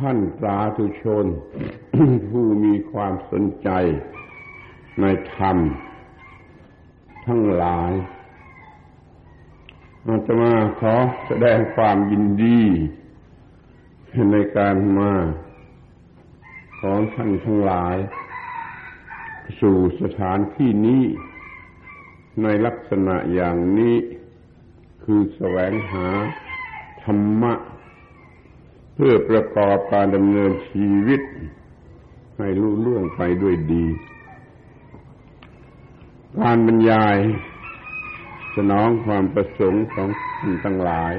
ท่านสาธุชน ผู้มีความสนใจในธรรม ทั้งหลายอาตมาขอแสดงความยินดี ในการมาของท่านทั้งหลาย สู่สถานที่นี้ ในลักษณะอย่างนี้คือแสวงหาธรรมะ เพื่อประกอบการดำเนินชีวิต ให้ลุล่วงไปด้วยดี การบรรยาย สนองความประสงค์ของท่านทั้งหลาย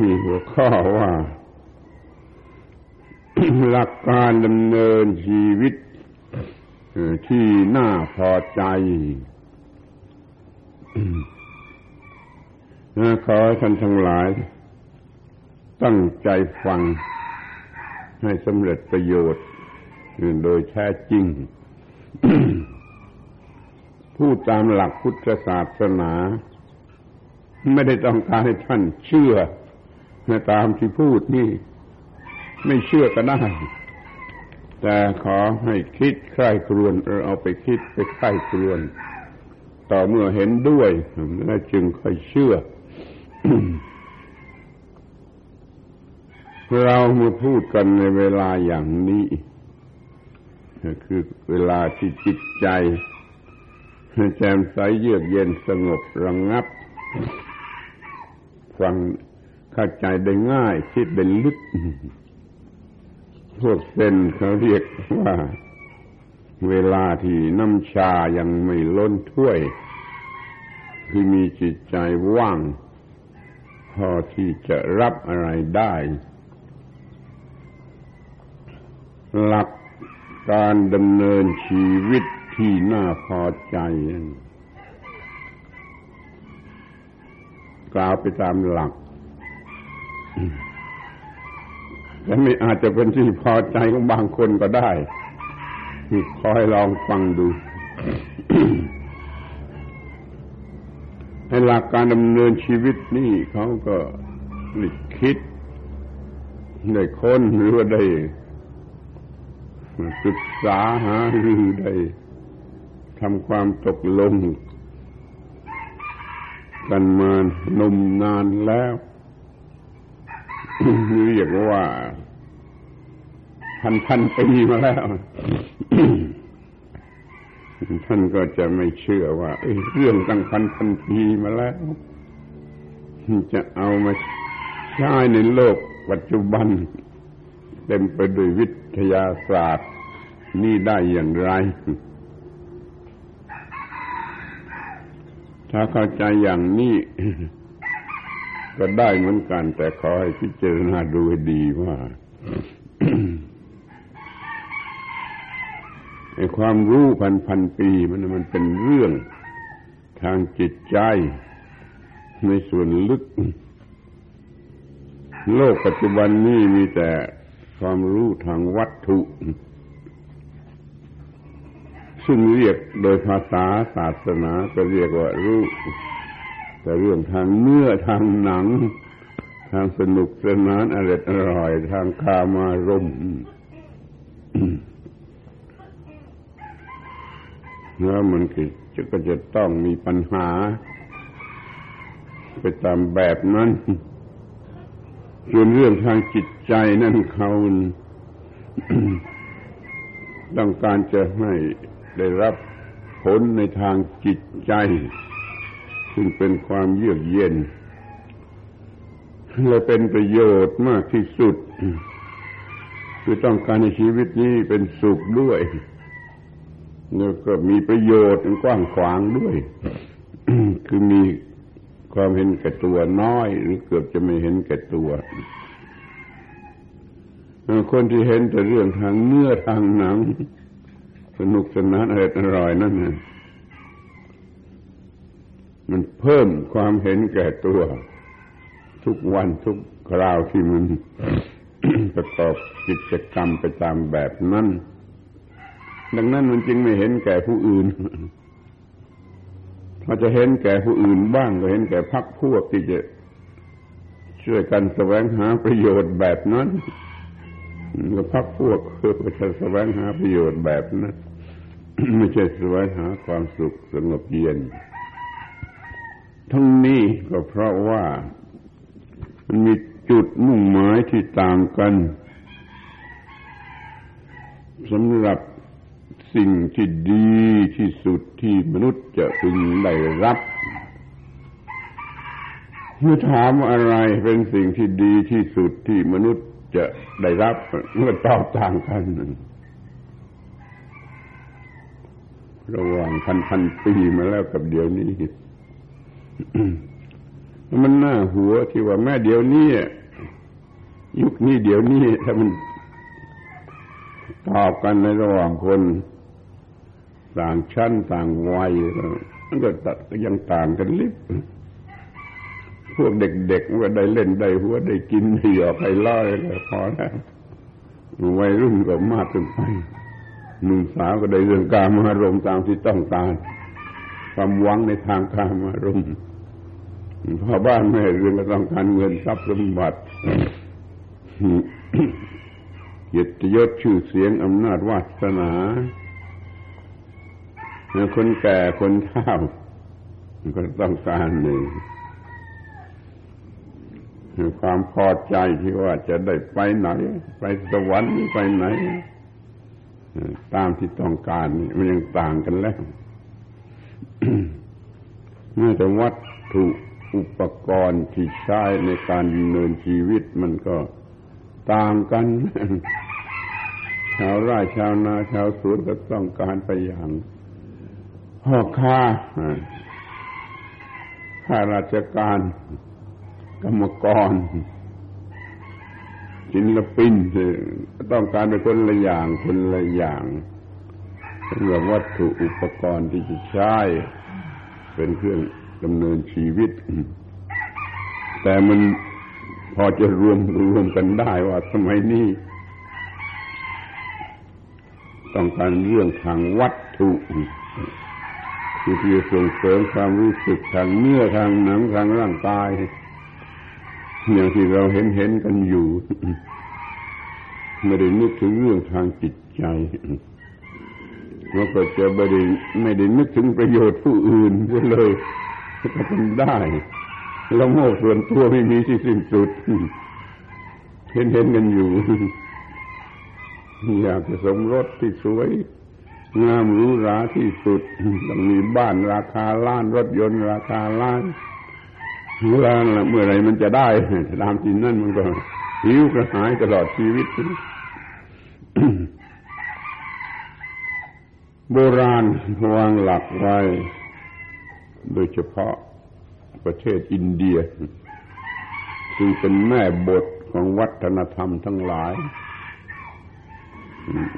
มีหัวข้อว่า หลักการดำเนินชีวิตที่น่าพอใจขอท่านทั้งหลาย ตั้งใจฟังให้สำเร็จประโยชน์โดยแท้จริงพูดตามหลักพุทธศาสนา ไม่ได้ต้องการให้ท่านเชื่อในตามที่พูดนี่ ไม่เชื่อก็ได้ แต่ขอให้คิดใคร่ครวญเออเอาไปคิดไปใคร่ครวญต่อเมื่อเห็นด้วยแล้วจึงค่อยเชื่อ เรามาพูดกันในเวลาอย่างนี้ คือเวลาที่จิตใจแจ่มใสเยือกเย็นสงบระงงับ ฟังเข้าใจได้ง่าย คิดได้ลึก พวกเซนเขาเรียกว่า เวลาที่น้ำชายังไม่ล้นถ้วย คือมีจิตใจว่าง พอที่จะรับอะไรได้ หลักการดำเนินชีวิตที่น่าพอใจ กล่าวไปตามหลักและไม่อาจจะเป็นที่พอใจของบางคนก็ได้คอยลองฟังดูในหลักการดำเนินชีวิตนี่เขาก็ได้คิด ได้ค้นหรือว่าได้ ศึกษาหาหรือได้ทำความตกลง กันมานมนานแล้ว เรียกว่า พันพันปีมาแล้ว ท่านก็จะไม่เชื่อว่าเรื่องตั้งพันพันปีมาแล้ว จะเอามาใช้ในโลกปัจจุบัน เต็มไปด้วยวิท ทยาศาสตร์นี่ได้อย่างไร ถ้าเข้าใจอย่างนี้ ก็ได้เหมือนกัน แต่ขอให้พิจารณาดูให้ดีว่าไอ้ความรู้พันพันปีมันมันเป็นเรื่องทางจิตใจในส่วนลึก โลกปัจจุบันนี้มีแต่ ความรู้ทางวัตถุ ซึ่งเรียกโดยภาษาศาสนาก็เรียกว่ารู้ แต่เรื่องทางเนื้อทางหนัง ทางสนุกสนานอร่อยอร่อย ทางคามารมแล้วมันก็ก็จะต้องมีปัญหา ไปตามแบบนั้น ส่วนเรื่องทางจิตใจนั่นเขาต้องการจะให้ได้รับผลในทางจิตใจ ซึ่งเป็นความเยือกเย็น และเป็นประโยชน์มากที่สุด คือต้องการในชีวิตนี้เป็นสุขด้วยแล้วก็มีประโยชน์กว้างขวางด้วย คือมี ความเห็นแก่ตัวน้อย หรือเกือบจะไม่เห็นแก่ตัวคนที่เห็นแต่เรื่องทางเนื้อทางหนัง สนุกสนานอร่อยนั่นนะมันเพิ่มความเห็นแก่ตัว ทุกวันทุกคราวที่มันประกอบกิจกรรมไปตามแบบนั้น ดังนั้นมันจึงไม่เห็นแก่ผู้อื่น ถ้าจะเห็นแก่ผู้อื่นบ้างก็เห็นแก่พักพวกที่จะช่วยกันแสวงหาประโยชน์แบบนั้นก็พักพวกเพื่อจะแสวงหาประโยชน์แบบนั้นไม่ใช่แสวงหาความสุขสงบเย็น ทั้งนี้ก็เพราะว่ามันมีจุดมุ่งหมายที่ต่างกันสำหรับ สิ่งที่ดีที่สุดที่มนุษย์จะพึงได้รับเมื่อถามอะไรเป็นสิ่งที่ดีที่สุดที่มนุษย์จะได้รับเมื่อตอบต่างกันระหว่างพันพันปีมาแล้วกับเดี๋ยวนี้ มันน่าหัวที่ว่าแม่เดี๋ยวนี้ยุคนี้เดี๋ยวนี้ถ้ามันตอบกันในระหว่างคน ต่างชั้นต่างวัยมันก็ยังต่างกันลิบพวกเด็กๆก็ได้เล่นได้หัวได้กินเหี่ยไปล่อยก็พอแล้ววัยรุ่นก็มากขึ้นไปหนุ่มสาวก็ได้เรื่องการมารมตามที่ต้องการความหวังในทางการมารมพ่อบ้านแม่เรื่องก็ต้องการเงินทรัพย์สมบัติเกียรติยศชื่อเสียงอำนาจวาสนา คนแก่คนเฒ่าก็ต้องการหนึ่งความพอใจที่ว่าจะได้ไปไหน ไปสวรรค์ไปไหน ตามที่ต้องการนี่มันยังต่างกันแล้วแม้แต่วัตถุอุปกรณ์ที่ใช้ในการดำเนินชีวิตมันก็ต่างกัน ชาวไร่ชาวนาชาวสวนก็ต้องการไปอย่าง พ่อค้าข้าราชการ กรรมกรศิลปินต้องการเป็นคนละอย่างคนละอย่างสำหรับวัตถุอุปกรณ์ที่จะใช้ เป็นเครื่องดำเนินชีวิต แต่มันพอจะรวมรวมกันได้ว่าสมัยนี้ ต้องการเรื่องทางวัตถุ คือที่จะส่งเสริมความรู้สึกทางเนื้อทางหนังทางร่างกายอย่างที่เราเห็นเห็นกันอยู่ ไม่ได้นึกถึงเรื่องทางจิตใจเราก็จะไม่ได้ไม่ได้นึกถึงประโยชน์ผู้อื่นเลยก็เป็นได้ละโมบส่วนตัวไม่มีที่สิ้นสุด เห็นเห็นกันอยู่ อยากจะสมรสที่สวย งามรู้ราที่สุดต้องมีบ้านราคาล้านรถยนต์ราคาล้านเวลาเมื่อไรมันจะได้ตามที่นั่นมันก็หิวกระหายตลอดชีวิต โบราณวางหลักไว้ โดยเฉพาะประเทศอินเดีย ซึ่งเป็นแม่บทของวัฒนธรรมทั้งหลาย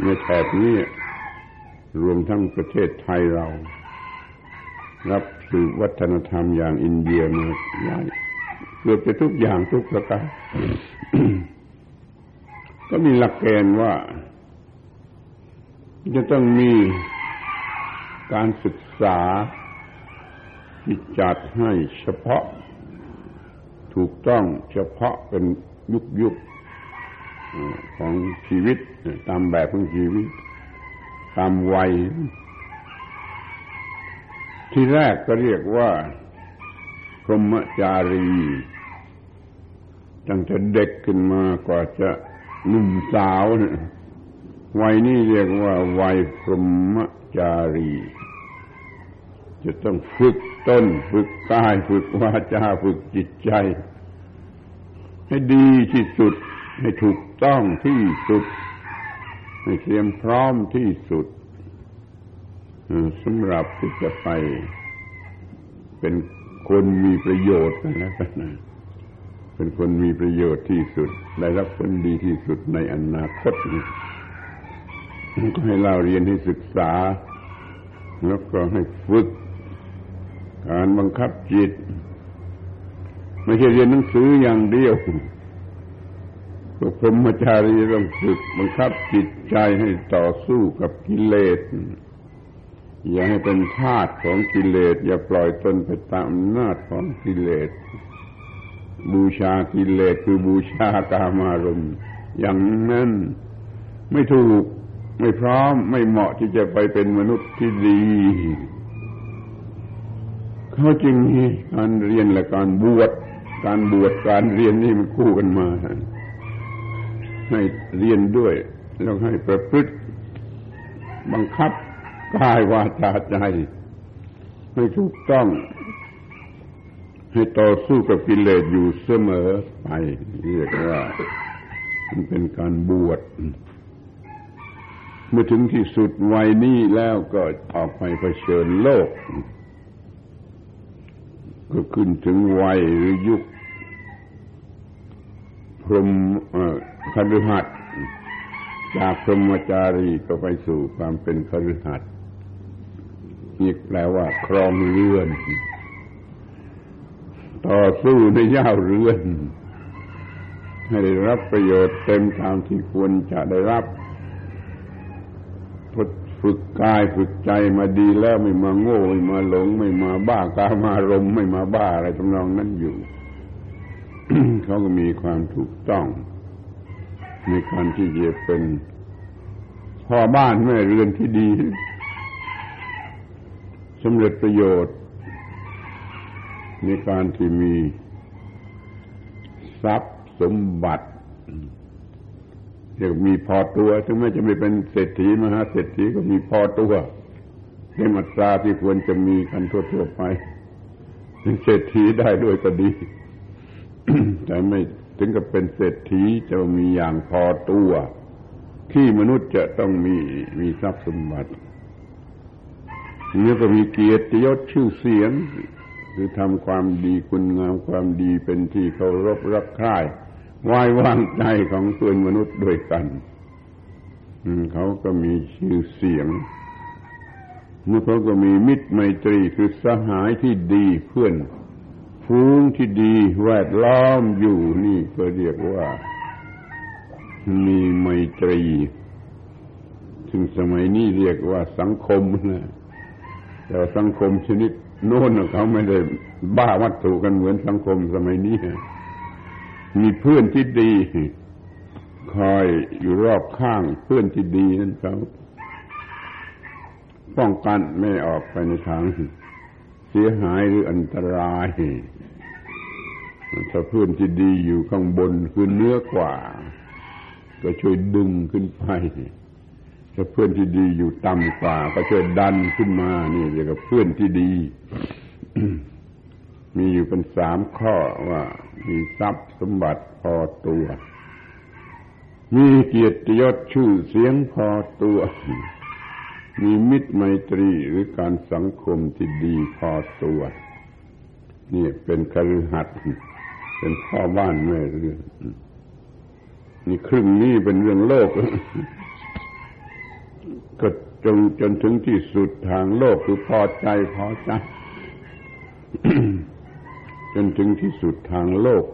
ในแถบนี้ รวมทั้งประเทศไทยเรา รับสืบวัฒนธรรมอย่างอินเดียมาได้เกือบจะทุกอย่างทุกประการก็มีหลักเกณฑ์ว่า จะต้องมีการศึกษาที่จัดให้เฉพาะ ถูกต้องเฉพาะเป็นยุคยุคของชีวิตตามแบบของชีวิต ตามวัย ที่แรกก็เรียกว่าพรหมจารี ตั้งแต่เด็กขึ้นมากว่าจะหนุ่มสาวเนี่ยวัยนี้เรียกว่า วัยพรหมจารี จะต้องฝึกต้น ฝึกกาย ฝึกวาจาฝึกจิตใจ ให้ดีที่สุด ให้ถูกต้องที่สุด ให้เตรียมพร้อมที่สุดสำหรับที่จะไปเป็นคนมีประโยชน์นแล้วกันนะเป็นคนมีประโยชน์ที่สุด ได้รับผลดีที่สุดในอนาคตก็ให้เราเรียนให้ศึกษา แล้วก็ให้ฝึก การบังคับจิต ไม่ใช่เรียนหนังสืออย่างเดียว พวกพรหมจารีต้องฝึกบังคับจิตใจให้ต่อสู้กับกิเลส อย่าให้เป็นทาสของกิเลส อย่าปล่อยตนไปตามอำนาจของกิเลส บูชากิเลสคือบูชากามารมอย่างนั้นไม่ถูกไม่พร้อมไม่เหมาะที่จะไปเป็นมนุษย์ที่ดี เขาจึงมีการเรียนและการบวชการบวชการเรียนนี่มันคู่กันมา ให้เรียนด้วย แล้วให้ประพฤติบังคับกายวาจาใจให้ถูกต้อง ให้ต่อสู้กับกิเลสอยู่เสมอไปเรียกว่ามันเป็นการบวชเมื่อถึงที่สุดวัยนี้แล้วก็ออกไปเผชิญโลก ก็ขึ้นถึงวัยหรือยุค พรหมคฤหัสถ์จากพรหมจารีก็ไปสู่ความเป็นคฤหัสถ์นี่แปลว่า ครองเรือน ต่อสู้ในย่าเรือน ให้ได้รับประโยชน์เต็มตามที่ควรจะได้รับฝึกกายฝึกใจมาดีแล้วไม่มาโง่ ไม่มาหลง ไม่มาบ้ากามารมไม่มาบ้าอะไรทำนองนั้นอยู่ เขาก็มีความถูกต้อง ในการที่จะเป็นพ่อบ้านแม่เรือนที่ดีสำเร็จประโยชน์ ในการที่มี ทรัพย์สมบัติเรียกมีพอตัวถึงแม้จะไม่เป็นเศรษฐีมหาเศรษฐีก็มีพอตัวเ็นอัตราที่ควรจะมีกันทั่วๆไปเป็นเศรษฐีได้ด้วยก็ดี แต่ไม่ถึงกับเป็นเศรษฐีจะมีอย่างพอตัว ที่มนุษย์จะต้องมีมีทรัพย์สมบัตินี่ก็มีเกียรติยศชื่อเสียงคือทำความดีคุณงามความดีเป็นที่เคารพรักใคร่ไว้วางใจของเพื่อนมนุษย์ด้วยกันเขาก็มีชื่อเสียงเมื่อเขาก็มีมิตรไมตรีคือสหายที่ดีเพื่อน ฟูงที่ดีแวดล้อมอยู่นี่ก็เรียกว่า มีไมตรีถึงสมัยนี้เรียกว่าสังคมนะแต่สังคมชนิดโน้นเขาไม่ได้บ้าวัตถุกันเหมือนสังคมสมัยนี้ มีเพื่อนที่ดี คอยอยู่รอบข้างเพื่อนที่ดีนั่นเขาป้องกันไม่ออกไปในทางเสียหายหรืออันตราย ถ้าเพื่อนที่ดีอยู่ข้างบนคือเนื้อกว่า ก็ช่วยดึงขึ้นไปถ้าเพื่อนที่ดีอยู่ต่ำกว่า ก็ช่วยดันขึ้นมานี่เรียกว่าเพื่อนที่ดี มีอยู่เป็นสามข้อว่า มีทรัพย์สมบัติพอตัว มีเกียรติยศชื่อเสียงพอตัว มีมิตรไมตรีหรือการสังคมที่ดีพอตัวนี่เป็นคฤหัสถ์ เป็นพ่อบ้านแม่เรือนนี่ครึ่งนี้เป็นเรื่องโลก ก็จงจนถึงที่สุดทางโลกคือพอใจพอใจ จนถึงที่สุดทางโลก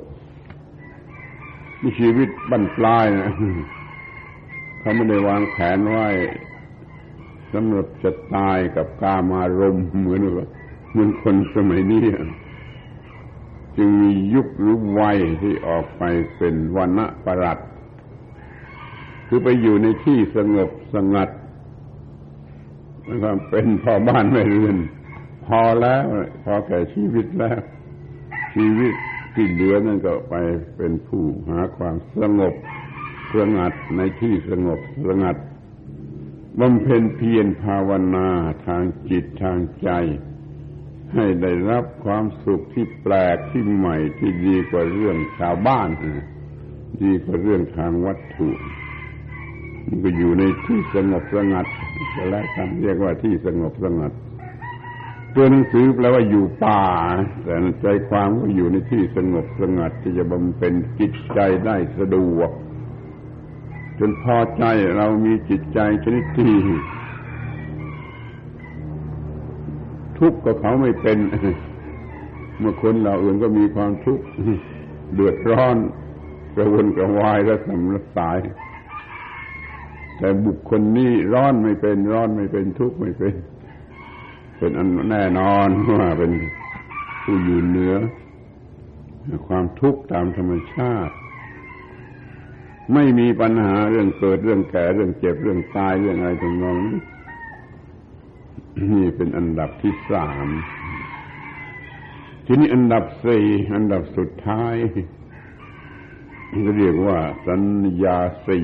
นี่ชีวิตบั้นปลายนะเขาไม่ได้วางแผนไว้สำหรับจะตายกับกามารมเหมือนเหมือนคนสมัยนี้ จึงมียุคหรือวัยที่ออกไปเป็นวันะประหลัด คือไปอยู่ในที่สงบสงัดนะครับเป็นพอบ้านแม่เรือนพอแล้ว พอแก่ชีวิตแล้ว ชีวิตที่เหลือนั่นก็ไปเป็นผู้หาความสงบสงัดในที่สงบสงัดบำเพ็ญเพียรภาวนาทางจิตทางใจ ให้ได้รับความสุขที่แปลกที่ใหม่ที่ดีกว่าเรื่องชาวบ้าน ดีกว่าเรื่องทางวัตถุมันก็อยู่ในที่สงบสงัดก็แล้วกันเรียกว่าที่สงบสงัด ตัวหนังสือแปลว่าอยู่ป่า แต่ใจความก็อยู่ในที่สงบสงัด ที่จะบำเพ็ญจิตใจได้สะดวก จนพอใจเรามีจิตใจชนิดที่ ทุกข์กับเขาไม่เป็น เมื่อคนเราอื่นก็มีความทุกข์เดือดร้อนกระวนกระวายและสำลักสาย แต่บุคคลนี้ร้อนไม่เป็นร้อนไม่เป็นทุกข์ไม่เป็น เป็นอันแน่นอนว่าเป็นผู้อยู่เหนือความทุกข์ตามธรรมชาติ ไม่มีปัญหาเรื่องเกิดเรื่องแก่เรื่องเจ็บเรื่องตายเรื่องอะไรตรงนั้น นี่เป็นอันดับที่สามทีนี้อันดับสี่อันดับสุดท้ายเรียกว่า สัญญาสี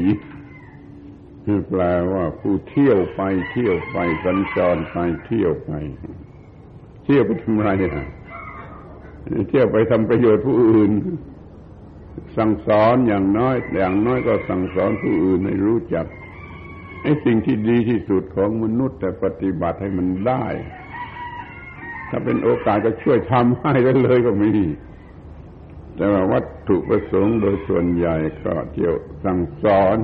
แปลว่าผู้เที่ยวไปเที่ยวไปสัญจรไปเที่ยวไป เที่ยวไปทำไรอะเที่ยวไปทำประโยชน์ผู้อื่น สั่งสอนอย่างน้อย อย่างน้อยก็สั่งสอนผู้อื่นให้รู้จัก ไอ้สิ่งที่ดีที่สุดของมนุษย์แต่ปฏิบัติให้มันได้ ถ้าเป็นโอกาสก็ช่วยทำให้ได้เลยก็มีแต่ว่าวัตถุประสงค์โดยส่วนใหญ่ก็เที่ยวสั่งสอน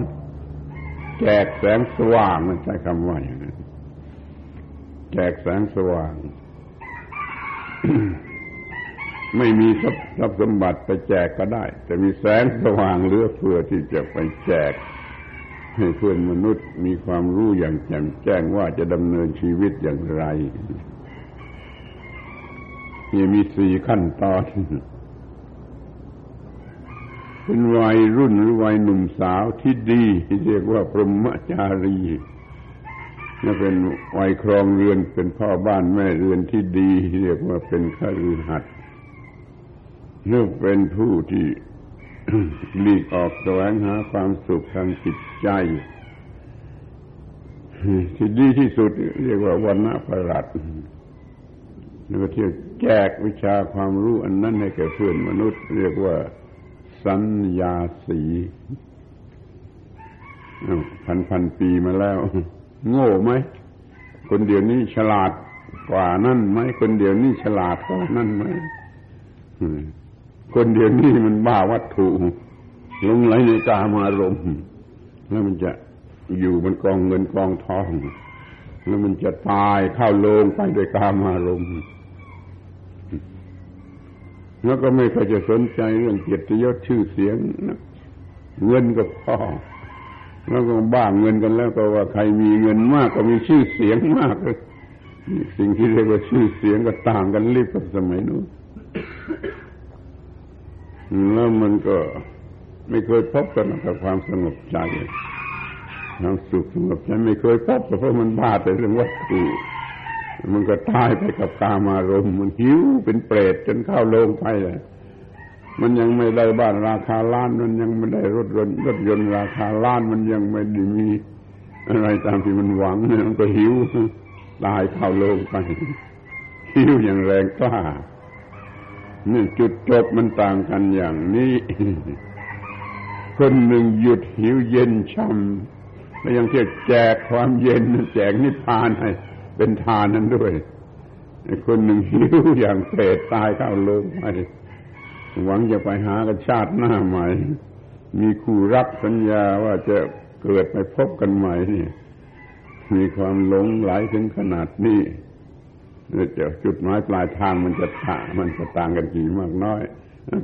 แจกแสงสว่างมันใช้คำว่าอย่างนั้นแจกแสงสว่าง ไม่มีทรัพย์สมบัติไปแจกก็ได้ แต่มีแสงสว่างเหลือเฟือที่จะไปแจก เพื่อนมนุษย์มีความรู้อย่างแจ่มแจ้งว่าจะดำเนินชีวิตอย่างไรนี่มีสี่ขั้นตอน เป็นวัยรุ่นหรือวัยหนุ่มสาวที่ดีเรียกว่าพรหมจารีนี่เป็นวัยครองเรือนเป็นพ่อบ้านแม่เรือนที่ดี เรียกว่าเป็นข้ารือหัดเรือเป็นผู้ที่ หลีกออกแสวงหาความสุขทางจิตใจที่ดีที่สุด เรียกว่าวันณะประหลัดแล้วก็เที่ยวแจกวิชาความรู้อันนั้นให้แก่เพื่อนมนุษย์ เรียกว่า สัญญาสีพันพันปีมาแล้ว โง่ไหมคนเดียวนี้ฉลาดกว่านั่นไหมคนเดียวนี้ฉลาดกว่านั่นไหม คนเดียวนี้มันบ้าวัตถุลงไหลในกามารมณ์แล้วมันจะอยู่บนกองเงินกองทอง แล้วมันจะตายเข้าโลงไปด้วยกามารมณ์แล้วก็ไม่เคยจะสนใจเรื่องเกียรติยศชื่อเสียงนะเงินก็พอแล้วก็บ้าเงินกันแล้วก็ว่าใครมีเงินมากก็มีชื่อเสียงมากสิ่งที่เรียกว่าชื่อเสียงก็ต่างกันรีบกับสมัยนู้น แล้วมันก็ไม่เคยพบกันกับความสงบใจความสุขสงบใจไม่เคยพบเพราะมันบ้าแต่เรื่องวัตถุมันก็ตายไปกับกามารมณ์มันหิวเป็นเปรตจนเข้าโลงไปเลยมันยังไม่ได้บ้านราคาล้าน มันยังไม่ได้รถยนต์รถยนต์ราคาล้านมันยังไม่ได้มีอะไรตามที่มันหวังเนี่ยมันก็หิวตายเข้าโลงไปหิวอย่างแรงกล้า นี่จุดจบมันต่างกันอย่างนี้ คนหนึ่งหยุดหิวเย็นช่ำแล้วยังเที่ยวแจกความเย็นแจกนิพพานให้เป็นทานนั้นด้วย คนหนึ่งหิวอย่างเปรตตายเข้าโลงไปหวังจะไปหากันชาติหน้าใหม่ มีคู่รักสัญญาว่าจะเกิดไปพบกันใหม่นี่ มีความหลงไหลถึงขนาดนี้ เจะจุดหมายปลายทางมันจะต่างมันจะต่างกันกี่มากน้อย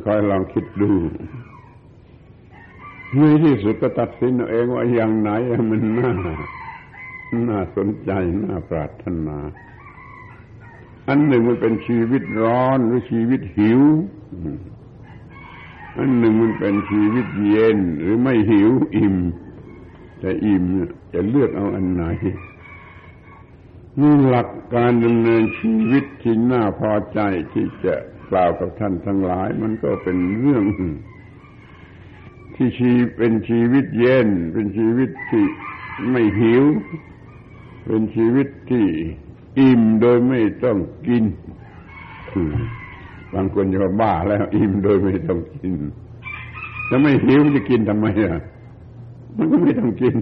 คอยลองคิดดูในที่สุดก็ตัดสินเอาเองว่าอย่างไหนมันน่าน่าสนใจน่าปรารถนา อันหนึ่งมันเป็นชีวิตร้อนหรือชีวิตหิว อันหนึ่งมันเป็นชีวิตเย็นหรือไม่หิวอิ่ม แต่อิ่มจะเลือกเอาอันไหน นี่หลักการดำเนินชีวิตที่น่าพอใจที่จะกล่าวกับท่านทั้งหลาย มันก็เป็นเรื่อง ที่ชีเป็นชีวิตเย็น เป็นชีวิตที่ไม่หิว เป็นชีวิตที่อิ่มโดยไม่ต้องกินบางคนจะบ้าแล้ว อิ่มโดยไม่ต้องกินแล้วไม่หิวจะกินทำไมอะมันก็ไม่ต้องกิน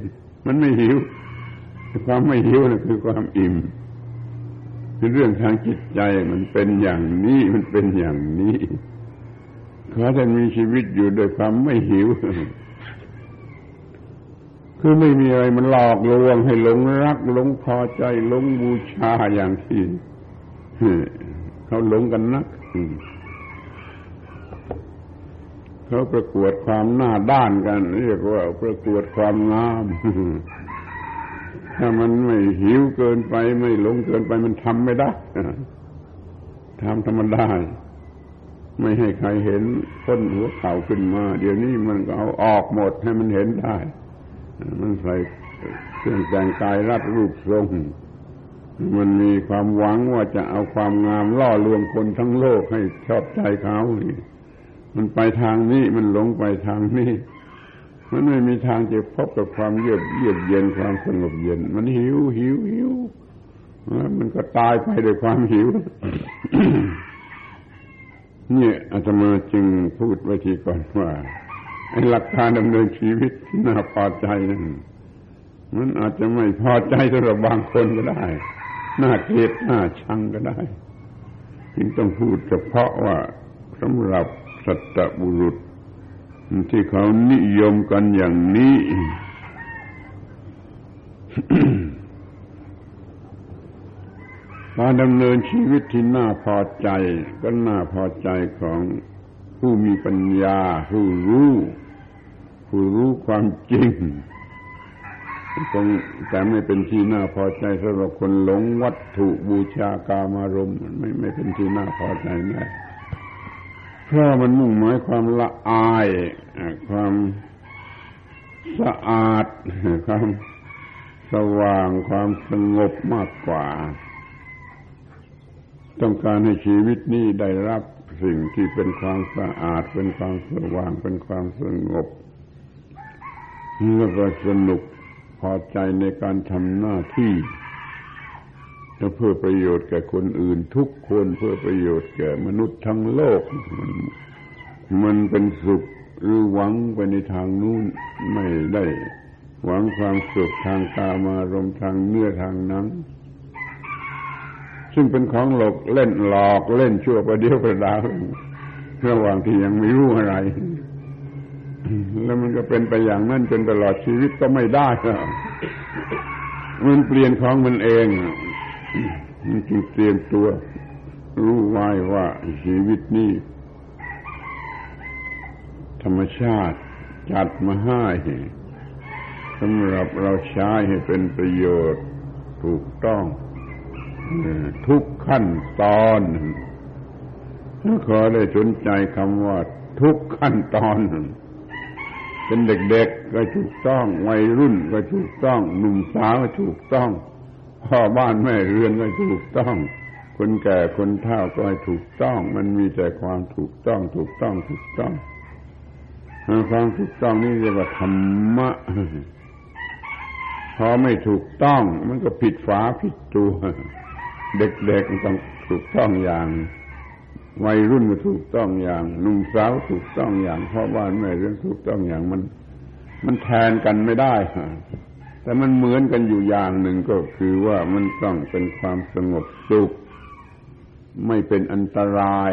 มันไม่หิว ความไม่หิวนั่นคือความอิ่มคือเรื่องทางจิตใจมันเป็นอย่างนี้มันเป็นอย่างนี้ ขอท่านมีชีวิตอยู่โดยความไม่หิว คือไม่มีอะไรมันหลอกลวงให้หลงรักหลงพอใจหลงบูชาอย่างที่เขาหลงกันนักเขาประกวดความหน้าด้านกัน เรียกว่าประกวดความงาม ถ้ามันไม่หิวเกินไป ไม่หลงเกินไปมันทำไม่ได้ทำธรรมดาไม่ให้ใครเห็นพ้นหัวเข่าขึ้นมา เดี๋ยวนี้มันก็เอาออกหมดให้มันเห็นได้ มันใส่เครื่องแต่งกายรัดรูปทรง มันมีความหวังว่าจะเอาความงามล่อลวงคนทั้งโลกให้ชอบใจเขา มันไปทางนี้มันหลงไปทางนี้ มันไม่มีทางจะพบกับความเยือกเยือกเย็นความสงบเย็น มันหิวหิวหิวแล้วมันก็ตายไปด้วยความหิวนี่อาตมาจึงพูดไว้ทีก่อนว่าหลักการดำเนินชีวิตที่น่าพอใจนั้นมันอาจจะไม่พอใจสำหรับบางคนก็ได้ น่าเกลียดน่าชังก็ได้จึงต้องพูดเฉพาะว่าสำหรับสัตบุรุษ ที่เขานิยมกันอย่างนี้ การดำเนินชีวิตที่น่าพอใจ ก็น่าพอใจของผู้มีปัญญา ผู้รู้ ผู้รู้ความจริงคงแต่ไม่เป็นที่น่าพอใจสำหรับคนหลงวัตถุบูชากามารมณ์ไม่ไม่เป็นที่น่าพอใจแน่ เพราะมันมุ่งหมายความละอาย ความสะอาด ความสว่าง ความสงบมากกว่า ต้องการให้ชีวิตนี้ได้รับสิ่งที่เป็นความสะอาด เป็นความสว่าง เป็นความสงบแล้วก็สนุกพอใจในการทำหน้าที่ จะเพื่อประโยชน์แก่คนอื่น ทุกคนเพื่อประโยชน์แก่มนุษย์ทั้งโลก มันเป็นสุขหรือหวังไปในทางนู้นไม่ได้ หวังความสุขทางตามารมทางเนื้อทางนั้น ซึ่งเป็นของหลอกเล่นหลอกเล่นชั่วประเดียวประดาวระหว่างที่ยังไม่รู้อะไร แล้วมันก็เป็นไปอย่างนั้นจนตลอดชีวิตก็ไม่ได้มันเปลี่ยนของมันเอง จึงเตรียมตัว รู้ไว้ว่าชีวิตนี้ ธรรมชาติจัดมาให้สำหรับเราใช้ให้เป็นประโยชน์ถูกต้อง ทุกขั้นตอนขอได้สนใจคำว่า ทุกขั้นตอน เป็นเด็กๆก็ถูกต้องวัยรุ่นก็ถูกต้อง หนุ่มสาวก็ถูกต้อง พ่อบ้านแม่เรือนก็ถูกต้อง คนแก่คนเฒ่าก็ให้ถูกต้อง มันมีแต่ความถูกต้อง ถูกต้องถูกต้องความถูกต้องนี่เรียกว่าธรรมะพอไม่ถูกต้อง มันก็ผิดฝาผิดตัว เด็กๆต้องถูกต้องอย่างวัยรุ่นก็ถูกต้องอย่างหนุ่มสาวถูกต้องอย่างพ่อบ้านแม่เรื่องถูกต้องอย่างมัน มันแทนกันไม่ได้ แต่มันเหมือนกันอยู่อย่างหนึ่งก็คือว่ามันต้องเป็นความสงบสุข ไม่เป็นอันตราย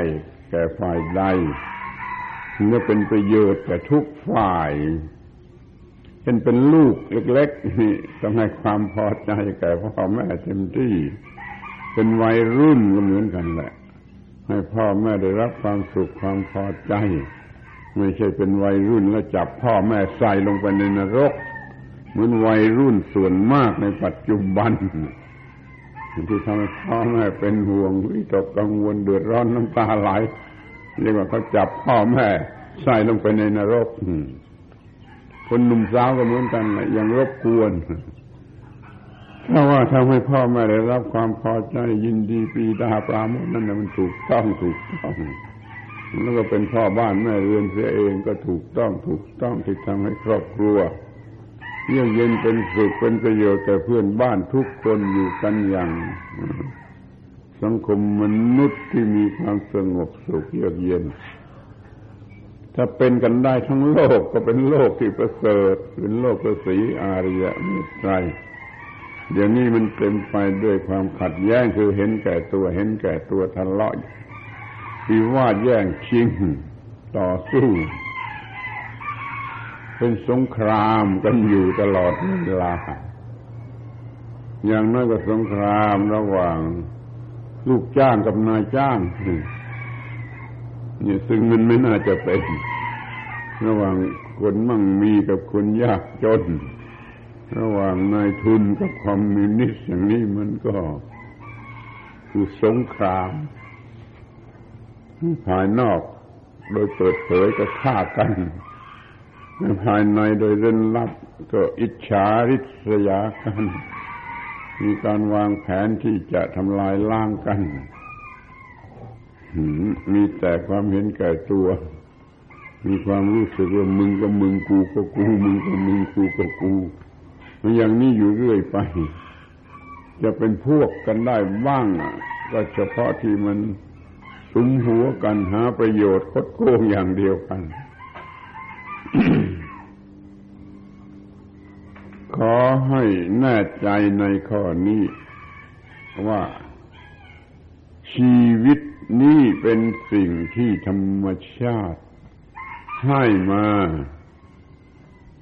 แก่ฝ่ายใดเมื่อเป็นประโยชน์แก่ทุกฝ่ายเช่นเป็นลูกเล็กๆนี่ต้องให้ความพอใจแก่พ่อแม่เต็มที่ เป็นวัยรุ่นก็เหมือนกันแหละ ให้พ่อแม่ได้รับความสุขความพอใจ ไม่ใช่เป็นวัยรุ่นแล้วจับพ่อแม่ใส่ลงไปในนรก มือนวัยรุ่นส่วนมากในปัจจุบันที่ทำให้พ่อแม่เป็นห่วงวิตกกังวลเดือดร้อนน้ำตาไหลเรียกว่าเขาจับพ่อแม่ใส่ลงไปในนรกคนหนุ่มสาวก็เหมือนกันแหละยังรบกวนถ้าว่าทำให้พ่อแม่ได้รับความพอใจยินดีปีดาปราโมทนั่นมันถูกต้องถูกต้องแล้วก็เป็นพ่อบ้านแม่เรือนเสียเองก็ถูกต้องถูกต้องที่ทำให้ครอบครัว เยือกเย็นเป็นสุขเป็นประโยชน์แก่เพื่อนบ้านทุกคนอยู่กันอย่างสังคมมนุษย์ที่มีความสงบสุขเยือกเย็น ถ้าเป็นกันได้ทั้งโลกก็เป็นโลกที่ประเสริฐ เป็นโลกประสีอารยะมิตรเดี๋ยวนี้มันเต็มไปด้วยความขัดแย้งคือเห็นแก่ตัวเห็นแก่ตัวทะเลาะวิวาทแย่งชิง ต่อสู้ เป็นสงครามกันอยู่ตลอดเวลา อย่างน้อยก็สงครามระหว่าง ลูกจ้างกับนายจ้างนี่ซึ่งมันไม่น่าจะเป็น ระหว่างคนมั่งมีกับคนยากจน ระหว่างนายทุนกับคอมมิวนิสต์อย่างนี้มันก็ คือสงครามภายนอกโดยเปิดเผยก็ฆ่ากัน ภายในโดยเร้นลับ ก็อิจฉาริษยากัน มีการวางแผนที่จะทำลายล้างกัน มีแต่ความเห็นแก่ตัว มีความรู้สึกว่ามึงก็มึงกูก็กู มึงก็มึงกูก็กูมันอย่างนี้อยู่เรื่อยไป จะเป็นพวกกันได้บ้างก็เฉพาะที่มันสุมหัวกันหาประโยชน์คดโกงอย่างเดียวกัน ขอให้แน่ใจในข้อนี้ ว่า ชีวิตนี้เป็นสิ่งที่ธรรมชาติ ให้มา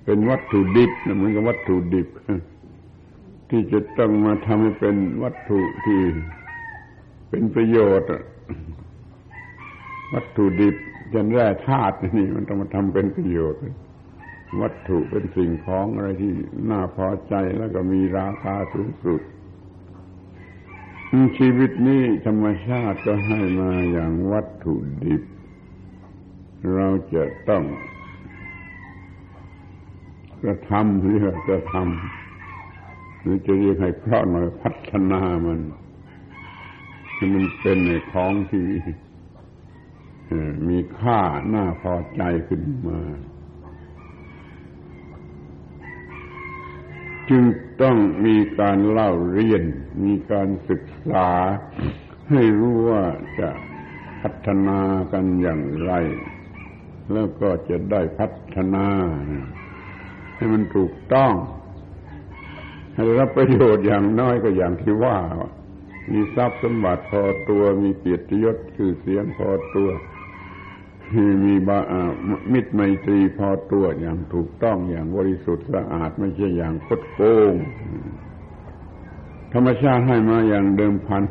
เป็นวัตถุดิบนะเหมือนกับวัตถุดิบ ที่จะต้องมาทำให้เป็นวัตถุที่เป็นประโยชน์ วัตถุดิบยันแร่ธาตุนี่มันต้องมาทำเป็นประโยชน์ วัตถุเป็นสิ่งของอะไรที่น่าพอใจแล้วก็มีราคาสูงสุด ชีวิตนี้ธรรมชาติก็ให้มาอย่างวัตถุดิบ เราจะต้องกระทำหรือกระทำหรือจะเรียกให้เพราะหน่อยพัฒนามันให้มันเป็นในของที่ มีค่าน่าพอใจขึ้นมา จึงต้องมีการเล่าเรียน มีการศึกษา ให้รู้ว่าจะพัฒนากันอย่างไร แล้วก็จะได้พัฒนา ให้มันถูกต้อง ให้รับประโยชน์อย่างน้อยก็อย่างที่ว่า มีทรัพย์สมบัติพอตัว มีเกียรติยศชื่อเสียงพอตัว มีบามิตรไมตรีพอตัวอย่างถูกต้องอย่างบริสุทธิ์สะอาดไม่ใช่อย่างคดโกง ธรรมชาติให้มาอย่างเดิมพัน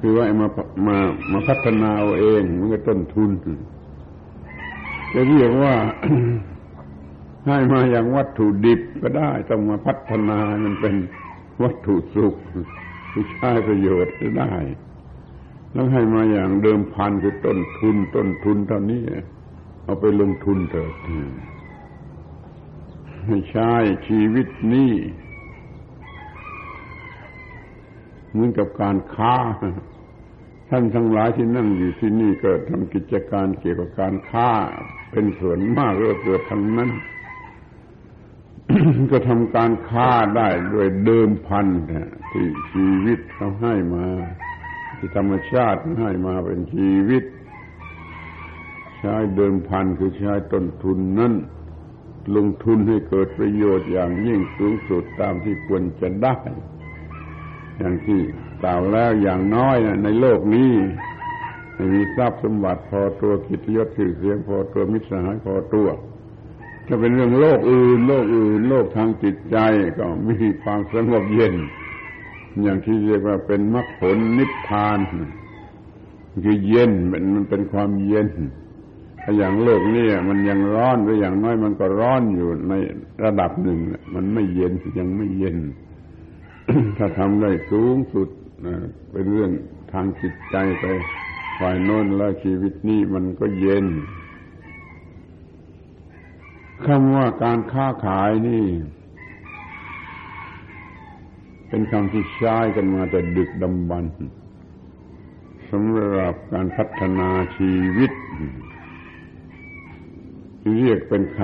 คือว่ามามามาพัฒนาเอาเองมันก็ต้นทุน จะเรียกว่าให้มาอย่างวัตถุดิบก็ได้ต้องมาพัฒนามันเป็นวัตถุสุขที่ใช้ประโยชน์ได้ แล้วให้มาอย่างเดิมพันคือต้นทุน ต้นทุนเท่านี้ เอาไปลงทุนเถิดให้ใช้ชีวิตนี้เหมือนกับการค้า ท่านทั้งหลายที่นั่งอยู่ที่นี่ก็ทำกิจการเกี่ยวกับการค้า เป็นส่วนมากเรือเกิดทั้งนั้น ก็ทำการค้าได้ด้วยเดิมพันที่ชีวิตเขาให้มา ที่ธรรมชาติให้มาเป็นชีวิต ใช้เดิมพันคือใช้ต้นทุนนั้น ลงทุนให้เกิดประโยชน์อย่างยิ่งสูงสุดตามที่ควรจะได้ อย่างที่กล่าวแล้วอย่างน้อยในโลกนี้มีทรัพย์สมบัติพอตัวกิจยศชื่อเสียงพอตัวมิตรสหายพอตัวจะเป็นเรื่องโลกอื่น โลกอื่น โลกทางจิตใจก็มีความสงบเย็น อย่างที่เรียกว่าเป็นมรรคผลนิพพานคือเย็นมันมันเป็นความเย็นถ้าอย่างโลกนี้มันยังร้อนหรืออย่างน้อยมันก็ร้อนอยู่ในระดับหนึ่งมันไม่เย็นยังไม่เย็น ถ้าทำได้สูงสุดเป็นเรื่องทางจิตใจไปฝ่ายโน้นแล้วชีวิตนี้มันก็เย็นคำว่าการค้าขายนี่ เป็นคำที่ใช้กันมาแต่ดึกดำบรรสำหรับการพัฒนาชีวิต เรียกเป็นค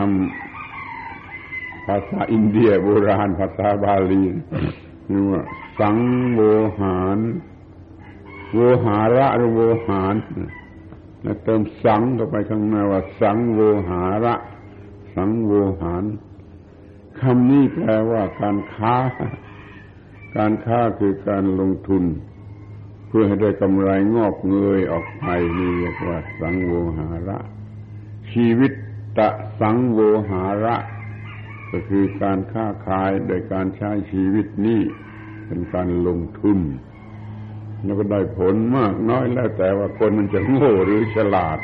ำภาษาอินเดียโบราณ ภาษาบาลีนี่ว่าสังโวหารโวหาระหรือโวหารแล้วเติมสังเข้าไปข้างในว่า สังโวหาระ สังโวหารคำนี้แปลว่าการค้า การค้าคือการลงทุน เพื่อให้ได้กำไรงอกเงยออกไปนี่เรียกว่า สังโวหาระ ชีวิตตะสังโวหาระ ก็คือการค้าขายโดยการใช้ชีวิตนี้เป็นการลงทุน แล้วก็ได้ผลมากน้อยแล้วแต่ว่าคนมันจะโง่หรือฉลาด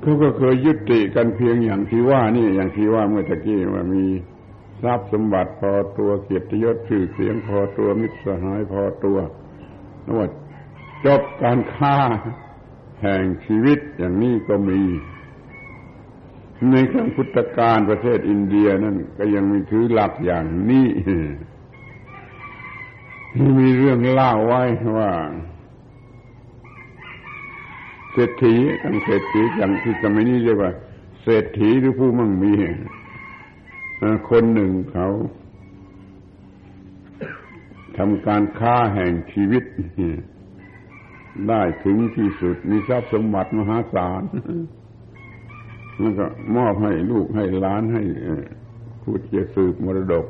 เขาก็เคยยุติกันเพียงอย่างที่ว่านี่อย่างที่ว่าเมื่อตะกี้ว่ามี ทรัพย์สมบัติพอตัวเกียรติยศชื่อเสียงพอตัวมิตรสหายพอตัวนว่าจบการฆ่าแห่งชีวิตอย่างนี้ก็มี ในครั้งพุทธกาลประเทศอินเดียนั่นก็ยังมีถือหลักอย่างนี้ที่มีเรื่องเล่าไว้ว่าเศรษฐีตั้งเศรษฐีอย่างที่สมัยนี้เรียกว่า เศรษฐีหรือผู้มั่งมี คนหนึ่งเขาทำการค้าแห่งชีวิต ได้ถึงที่สุด มีทรัพย์สมบัติมหาศาลแล้วก็มอบให้ลูกให้ล้านให้ผู้จะสืบมรดก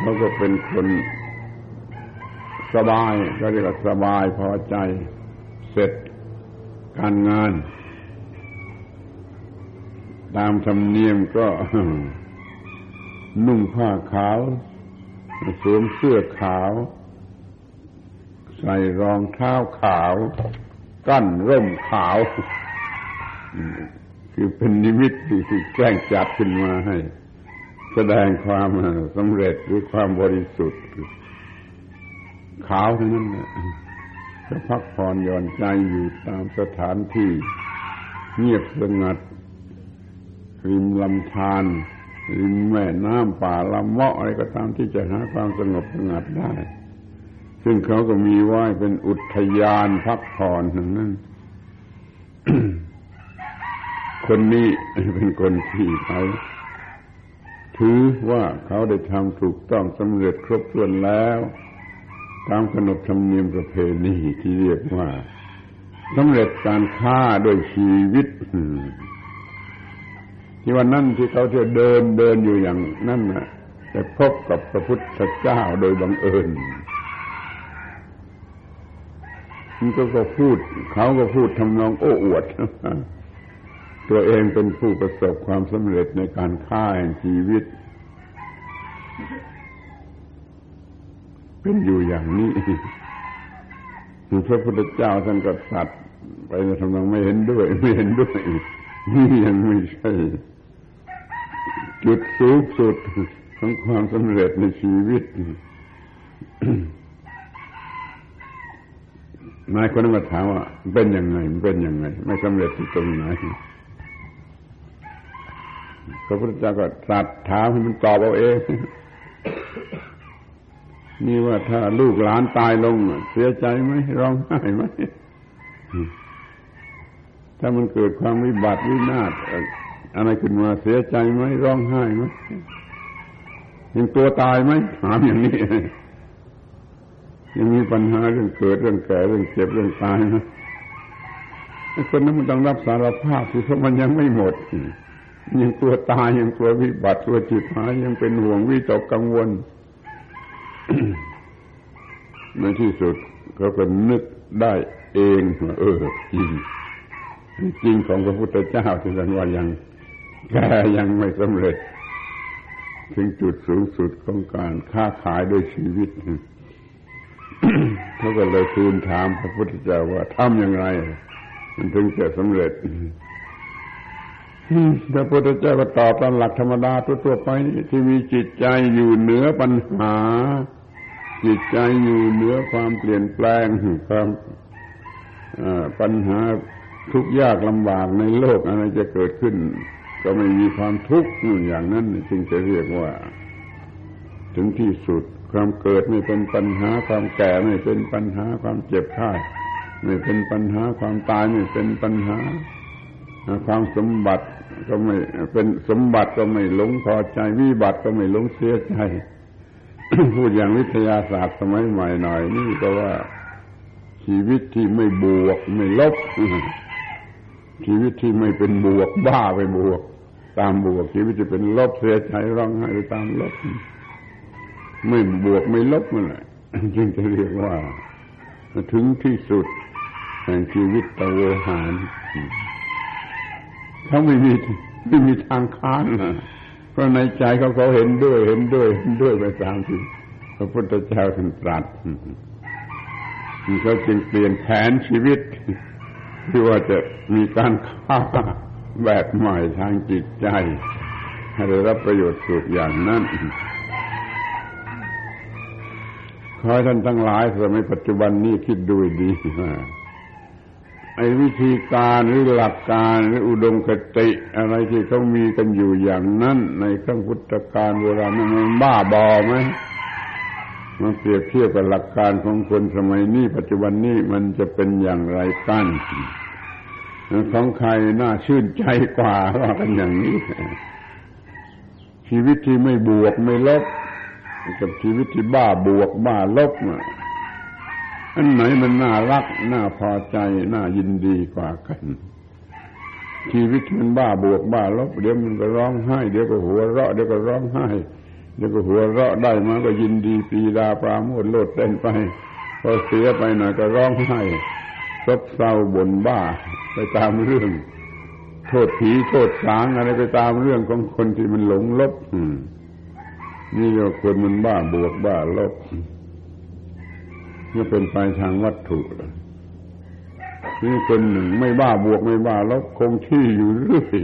เขาก็เป็นคนสบายก็เรียกว่าสบายพอใจ เสร็จการงาน ตามธรรมเนียมก็นุ่งผ้าขาว สวมเสื้อขาว ใส่รองเท้าขาว กั้นร่มขาว คือเป็นนิมิตที่แกล้งจัดขึ้นมาให้ แสดงความสำเร็จหรือความบริสุทธิ์ ขาวเท่านั้นนะจะพักผ่อนหย่อนใจอยู่ตามสถานที่ เงียบสงัด ริมลำธารริมแม่น้ำป่าลำเมาะอะไรก็ตามที่จะหาความสงบสงัดได้ ซึ่งเขาก็มีไว้เป็นอุทยานพักผ่อนนั้น คนนี้เป็นคนที่เขาถือว่าเขาได้ทำถูกต้องสำเร็จครบถ้วนแล้วตามขนบธรรมเนียมประเพณีที่เรียกว่าสำเร็จการฆ่าโดยชีวิต ที่วันนั้นที่เขาจะเดินเดินอยู่อย่างนั้นนะแต่พบกับพระพุทธเจ้าโดยบังเอิญมันก็ก็พูด เขาก็พูดทำนองโอ้อวด ตัวเองเป็นผู้ประสบความสำเร็จในการฆ่าแห่งชีวิต เป็นอยู่อย่างนี้พระพุทธเจ้าท่านก็สัตว์ไปในทำนองไม่เห็นด้วย ไม่เห็นด้วยนี่ยังไม่ใช่ จุดสูงสุดของความสำเร็จในชีวิตนายคนนั้นมาถามว่าเป็นยังไงเป็นยังไง ไม่สำเร็จที่ตรงไหนพระพุทธเจ้าก็ตรัสถามให้มันตอบเอาเองนี่ว่าถ้าลูกหลานตายลง เสียใจไหมร้องไห้ไหมถ้ามันเกิดความวิบัติวินาศ อะไรขึ้นมาเสียใจไหมร้องไห้ไหมยังตัวตายไหมถามอย่างนี้ยังมีปัญหาเรื่องเกิดเรื่องแก่เรื่องเจ็บเรื่องตายนะคนนั้นมันต้องรับสารภาพที่เพราะมันยังไม่หมดยังตัวตายยังตัววิบัติตัวจิตหายยังเป็นห่วงวิตกกังวลในที่สุดเขาก็นึกได้เองเออจริงจริงของพระพุทธเจ้าที่ท่านว่ายัง กยังไม่สำเร็จ ถึงจุดสูงสุดของการค้าขายด้วยชีวิตเขาก็เลยทูลถามพระพุทธเจ้าว่าทำอย่างไรมันถึงจะสำเร็จพระพุทธเจ้าก็ตอบตามหลักธรรมดาทั่วๆไปที่มีจิตใจอยู่เหนือปัญหา จิตใจอยู่เหนือความเปลี่ยนแปลงความปัญหาทุกยากลำบากในโลกอะไรจะเกิดขึ้น ก็ไม่มีความทุกข์อย่างนั้นจึงจะเรียกว่า ถึงที่สุดความเกิดไม่เป็นปัญหา ความแก่ไม่เป็นปัญหา ความเจ็บไข้ไม่เป็นปัญหา ความตายไม่เป็นปัญหา ความสมบัติก็ไม่เป็นสมบัติก็ไม่หลงพอใจวิบัติก็ไม่หลงเสียใจพูดอย่างวิทยาศาสตร์สมัยใหม่หน่อย นี่ก็ว่าชีวิตที่ไม่บวกไม่ลบ ชีวิตที่ไม่เป็นบวกบ้าไปบวก ตามบวก ชีวิตจะเป็นลบเสียใจร้องไห้ตามลบ ไม่บวกไม่ลบมันแหละจึงจะเรียกว่าถึงที่สุดแห่งชีวิตตะเวหารเขาไม่มีไม่มีทางค้านนะเพราะในใจเขาเขาเห็นด้วยเห็นด้วยเห็นด้วยไปตามที่พระพุทธเจ้าท่านตรัสเขาจึงเปลี่ยนแผนชีวิต ที่ว่าจะมีการฆ่าแบบใหม่ทางจิตใจให้ได้รับประโยชน์สุดอย่างนั้นขอให้ท่านทั้งหลายสมัยปัจจุบันนี้คิดดูดีว่าไอ้วิธีการหรือหลักการหรืออุดมคติ อะไรที่เขามีกันอยู่อย่างนั้น ในครั้งพุทธกาลโบราณมันบ้าบอไหม มันเปรียบเทียบกับหลักการของคนสมัยนี้ ปัจจุบันนี้มันจะเป็นอย่างไรกันของใครน่าชื่นใจกว่าว่ากันอย่างนี้ ชีวิตที่ไม่บวกไม่ลบ กับชีวิตที่บ้าบวกบ้าลบอันไหนมันน่ารัก น่าพอใจ น่ายินดีกว่ากัน ชีวิตมันบ้าบวกบ้าลบ เดี๋ยวมันก็ร้องไห้ เดี๋ยวก็หัวเราะเดี๋ยวก็ร้องไห้ เดี๋ยวก็หัวเราะได้มาก็ยินดีปีดาปราโมทโลดเต้นไป พอเสียไปหน่อยก็ร้องไห้ซบเศร้าบ่นบ้า ไปตามเรื่อง โทษผีโทษสางอะไรไปตามเรื่องของคนที่มันหลงลบนี่เรียกคนมันบ้าบวกบ้าลบนี่เป็นไปทางวัตถุนี่คนหนึ่งไม่บ้าบวกไม่บ้าลบคงที่อยู่เรื่อย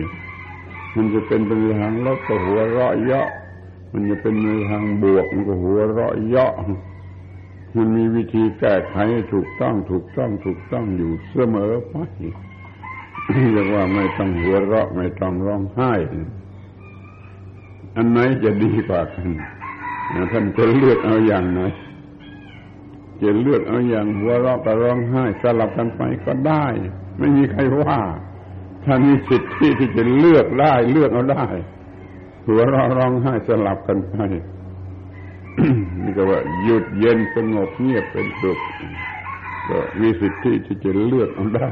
มันจะเป็นไปทางลบก็หัวเราะเยาะ มันจะเป็นในทางบวกมันก็หัวเราะเยาะมันมีวิธีแก้ไขถูกต้องถูกต้องถูกต้องอยู่เสมอไปเรียกว่าไม่ต้องหัวเราะไม่ต้องร้องไห้ อันไหนจะดีกว่ากันท่านจะเลือกเอาอย่างไหนจะเลือกเอาอย่างหัวเราะกับร้องไห้สลับกันไปก็ได้ ไม่มีใครว่าท่านมีสิทธิที่จะเลือกได้เลือกเอาได้ หัวเราะร้องไห้สลับกันไปนี่ก็ว่าหยุดเย็นสงบเงียบเป็นสุขก็มีสิทธิที่จะเลือกเอาได้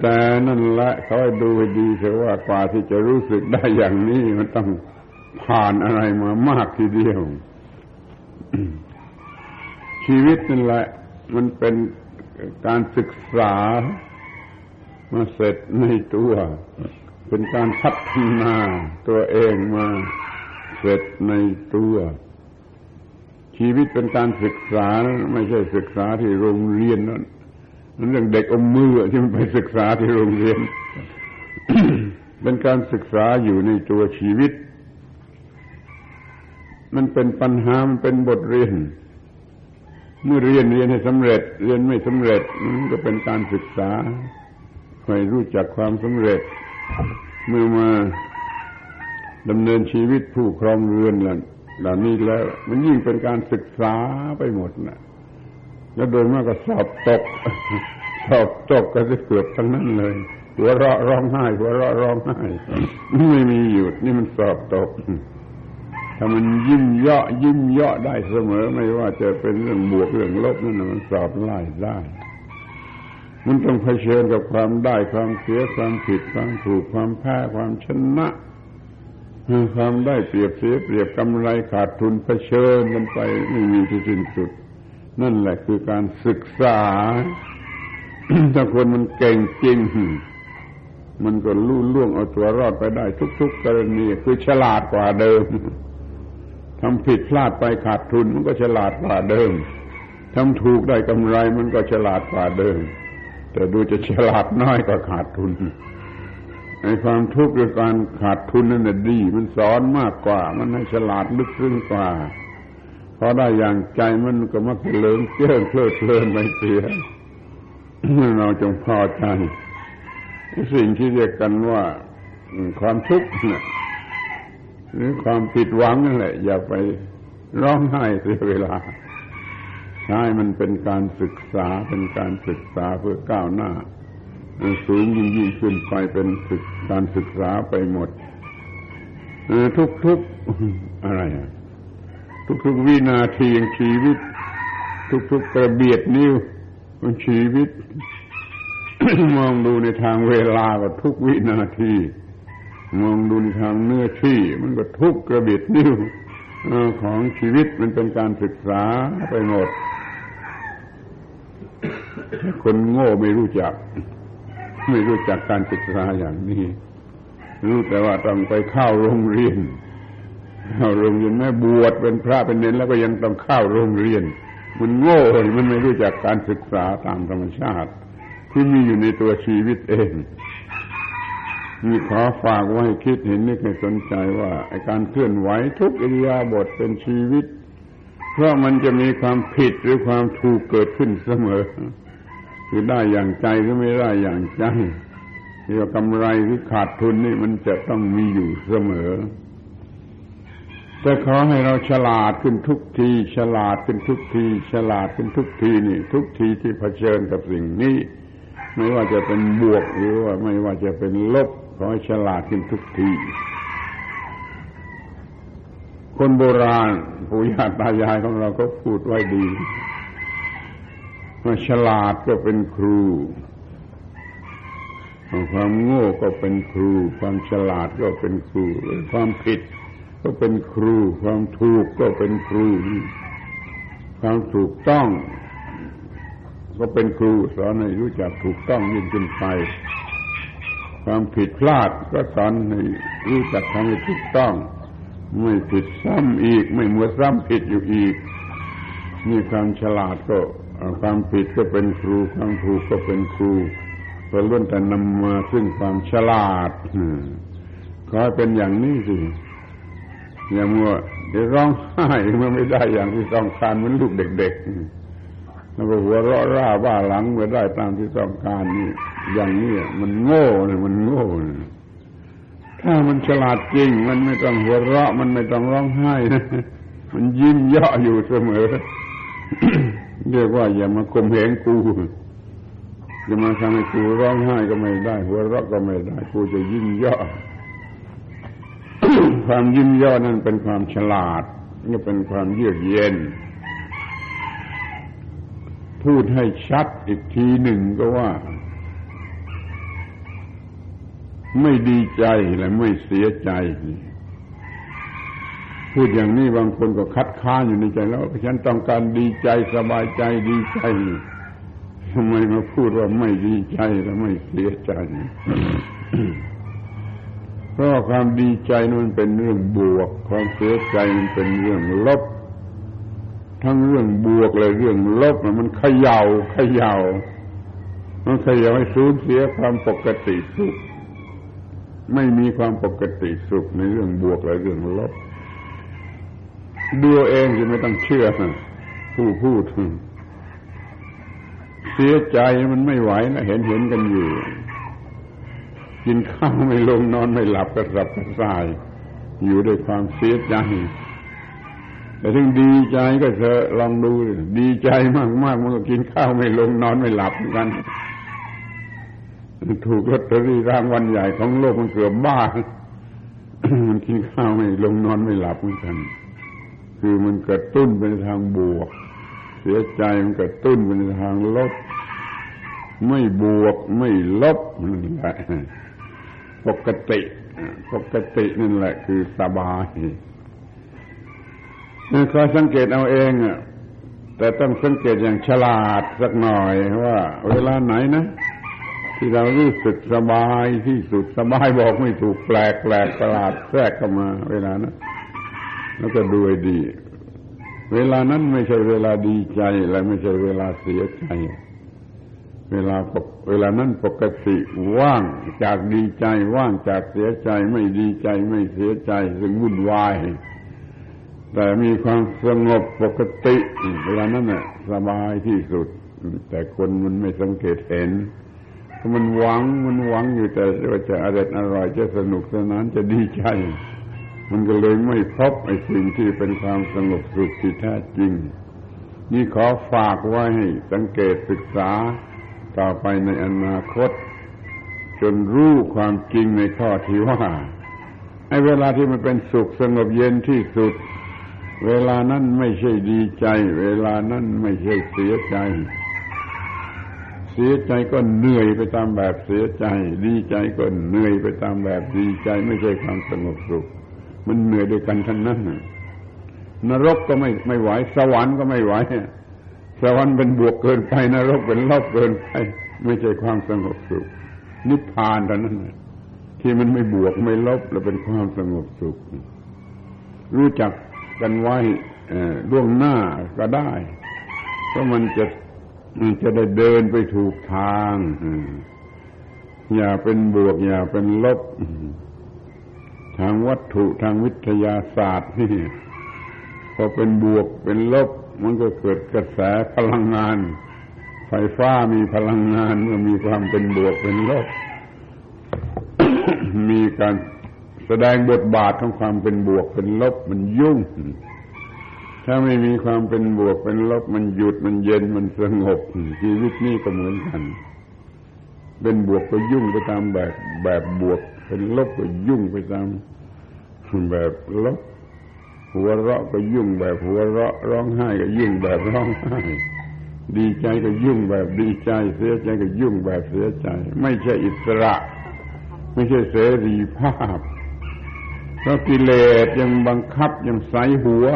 แต่นั่นแหละเขาให้ดูให้ดีเถอะว่ากว่าที่จะรู้สึกได้อย่างนี้มันต้องผ่านอะไรมามากทีเดียว ชีวิตนั่นแหละ มันเป็นการศึกษามาเสร็จในตัว เป็นการพัฒนาตัวเองมาเสร็จในตัว ชีวิตเป็นการศึกษา ไม่ใช่ศึกษาที่โรงเรียนนั่นเรื่องเด็กอมมือที่มันไปศึกษาที่โรงเรียน เป็นการศึกษาอยู่ในตัวชีวิต มันเป็นปัญหามันเป็นบทเรียน เมื่อเรียนเรียนให้สำเร็จ เรียนไม่สำเร็จมันก็เป็นการศึกษาคอยรู้จักความสำเร็จ เมื่อมาดำเนินชีวิตผู้ครองเรือนเหล่านี้แล้ว มันยิ่งเป็นการศึกษาไปหมดนะแล้วโดยมากก็สอบตก สอบตกก็จะเกือบทั้งนั้นเลยหัวเราะร้องไห้หัวเราะร้องไห้ไม่มีหยุดนี่มันสอบตก ถ้ามันยิ้มเยาะยิ้มเยาะได้เสมอ ไม่ว่าจะเป็นเรื่องบวกเรื่องลบนั่นมันสอบไล่ได้ มันต้องเผชิญกับความได้ความเสียความผิดความถูกความแพ้ความชนะความได้เปรียบเสียเปรียบกำไรขาดทุนเผชิญมันไปไม่มีที่สิ้นสุด นั่นแหละคือการศึกษา ถ้าคนมันเก่งจริง มันก็ลู่ล่วงเอาตัวรอดไปได้ทุก ๆ กรณีคือฉลาดกว่าเดิมทำผิดพลาดไปขาดทุนมันก็ฉลาดกว่าเดิมทำถูกได้กำไรมันก็ฉลาดกว่าเดิม แต่ดูจะฉลาดน้อยกว่าขาดทุนในความทุกข์ด้วยการขาดทุนนั่นดี มันสอนมากกว่า มันให้ฉลาดลึกซึ้งกว่าพอได้อย่างใจมันก็มักจะเลิงเจ้อเพลิดเพลินไปเสียเราจงพอใจสิ่งที่เรียกกันว่าความทุกข์หรือความผิดหวังนั่นแหละ อย่าไปร้องไห้เสียเวลา ใช่มันเป็นการศึกษาเป็นการศึกษาเพื่อก้าวหน้าสูงยิ่งยิ่งขึ้นไปเป็นศึกการศึกษาไปหมดทุกๆอะไรอะทุกวินาทีของชีวิต ทุกๆกระเบียดนิ้วของชีวิต มองดูในทางเวลาก็ทุกวินาที มองดูในทางเนื้อที่ มันก็ทุกกระเบียดนิ้วของชีวิตมันเป็นการศึกษาไปหมด คนโง่ไม่รู้จัก ไม่รู้จักการศึกษาอย่างนี้รู้แต่ว่าต้องไปเข้าโรงเรียนเข้าโรงเรียนแม่บวชเป็นพระเป็นเนรแล้วก็ยังต้องเข้าโรงเรียน มันโง่มันไม่รู้จักการศึกษาตามธรรมชาติ ที่มีอยู่ในตัวชีวิตเองมีขอฝากไว้คิดเห็นนึกให้สนใจว่าการเคลื่อนไหวทุกอิริยาบถเป็นชีวิต เพราะมันจะมีความผิดหรือความถูกเกิดขึ้นเสมอ คือได้อย่างใจหรือไม่ได้อย่างใจเรียกกำไรหรือขาดทุนนี่มันจะต้องมีอยู่เสมอ แต่ขอให้เราฉลาดขึ้นทุกที ฉลาดขึ้นทุกที ฉลาดขึ้นทุกทีนี่ ทุกทีที่เผชิญกับสิ่งนี้ ไม่ว่าจะเป็นบวกหรือว่าไม่ว่าจะเป็นลบขอให้ฉลาดขึ้นทุกทีคนโบราณปู่ย่าตายายของเราก็พูดไว้ดี ฉลาดก็เป็นครู ความโง่ก็เป็นครู ความฉลาดก็เป็นครู ความผิดก็เป็นครู ความถูกก็เป็นครู ความถูกต้อง ก็เป็นครูสอนให้รู้จักถูกต้องยิ่งขึ้นไป ความผิดพลาดก็สอนให้รู้จักทำให้ถูกต้อง ไม่ผิดซ้ำอีก ไม่มัวซ้ำผิดอยู่อีกนี่ความฉลาดก็ ความผิดก็เป็นครูความถูกก็เป็นครูก็ล้วนแต่นำมาซึ่งความฉลาดขอให้เป็นอย่างนี้สิอย่ามัวเดี๋ยวร้องไห้เมื่อไม่ได้อย่างที่ต้องการเหมือนลูกเด็กๆแล้วก็หัวเราะร่าบ้าหลังเมื่อได้ตามที่ต้องการนี่ อย่างนี้มันโง่เลยมันโง่ถ้ามันฉลาดจริง มันไม่ต้องหัวเราะ มันไม่ต้องร้องไห้ มันยิ้มเยาะอยู่เสมอ เรียกว่าอย่ามาข่มเหงกูจะมาทำให้กูร้องไห้ก็ไม่ได้ หัวเราะก็ไม่ได้ กูจะยิ้มย่อความยิ้มย่อนั้นเป็นความฉลาดนี่เป็นความเยือกเย็น พูดให้ชัดอีกทีหนึ่งก็ว่า ไม่ดีใจและไม่เสียใจ พูดอย่างนี้บางคนก็คัดค้านอยู่ในใจแล้วฉันต้องการดีใจสบายใจดีใจทำไมมาพูดว่าไม่ดีใจและไม่เสียใจ เพราะความดีใจนั้นเป็นเรื่องบวก ความเสียใจมันเป็นเรื่องลบ ทั้งเรื่องบวกและเรื่องลบมันเขยา่าเขยา่า มันเขย่าให้สูญเสียความปกติสุข ไม่มีความปกติสุขในเรื่องบวกและเรื่องลบ ดูเองจะไม่ต้องเชื่อผู้พูด เสียใจมันไม่ไหวนะเห็นเห็นกันอยู่ กินข้าวไม่ลงนอนไม่หลับกระสับกระส่าย อยู่ด้วยความเสียใจแต่ถึงดีใจก็เถอะลองดู ดีใจมากมากมันก็กินข้าวไม่ลงนอนไม่หลับกัน ถูกลอตเตอรี่รางวัลใหญ่ของโลกมันเกือบบ้ามันกินข้าวไม่ลงนอนไม่หลับเหมือนกัน คือมันกระตุ้นไปทางบวก เสียใจมันกระตุ้นไปในทางลบ ไม่บวกไม่ลบนั่นแหละปกติ ปกตินั่นแหละ คือสบายคอยสังเกตเอาเองอะแต่ต้องสังเกตอย่างฉลาดสักหน่อยว่า เวลาไหนนะที่เรารู้สึกสบายที่สุดสบายบอกไม่ถูกแปลกแปลกประหลาดแทรกเข้ามา เวลานะ แล้วก็ดูให้ดี เวลานั้นไม่ใช่เวลาดีใจและไม่ใช่เวลาเสียใจ เวลาเวลานั้นปกติว่างจากดีใจ ว่างจากเสียใจ ไม่ดีใจไม่เสียใจซึ่งวุ่นวาย แต่มีความสงบปกติ เวลานั้นน่ะสบายที่สุด แต่คนมันไม่สังเกตเห็นมันหวังมันหวังอยู่แต่ว่าจะอร่อยอร่อยจะสนุกสนานจะดีใจ มันก็เลยไม่พบไอ้สิ่งที่เป็นความสงบสุขที่แท้จริง นี่ขอฝากไว้ให้สังเกตศึกษาต่อไปในอนาคต จนรู้ความจริงในข้อที่ว่าไอ้เวลาที่มันเป็นสุขสงบเย็นที่สุด เวลานั้นไม่ใช่ดีใจ เวลานั้นไม่ใช่เสียใจ เสียใจก็เหนื่อยไปตามแบบเสียใจ ดีใจก็เหนื่อยไปตามแบบดีใจ ไม่ใช่ความสงบสุข มันเหนื่อยด้วยกันทั้งนั้นนรกก็ไม่ไม่ไหวสวรรค์ก็ไม่ไหวสวรรค์เป็นบวกเกินไปนรกเป็นลบเกินไปไม่ใช่ความสงบสุข นิพพานเท่านั้นที่มันไม่บวกไม่ลบแล้วเป็นความสงบสุข รู้จักกันไว้ล่วงหน้าก็ได้เพราะมันจะมันจะได้เดินไปถูกทางอย่าเป็นบวกอย่าเป็นลบ ทางวัตถุทางวิทยาศาสตร์นี่พอเป็นบวกเป็นลบ มันก็เกิดกระแสพลังงาน ไฟฟ้ามีพลังงานเมื่อมีความเป็นบวกเป็นลบ มีการแสดงบทบาทของความเป็นบวกเป็นลบมันยุ่ง ถ้าไม่มีความเป็นบวกเป็นลบ มันหยุดมันเย็นมันสงบชีวิตนี้ก็เหมือนกัน เป็นบวกก็ยุ่งไปตามแบบแบบบวก เป็นลบก็ยุ่งไปตามแบบลบหัวเราะก็ยุ่งแบบหัวเราะร้องไห้ก็ยุ่งแบบร้องไห้ดีใจก็ยุ่งแบบดีใจ เสียใจก็ยุ่งแบบเสียใจ ไม่ใช่อิสระ ไม่ใช่เสรีภาพเพราะกิเลสยังบังคับยังใส่หัว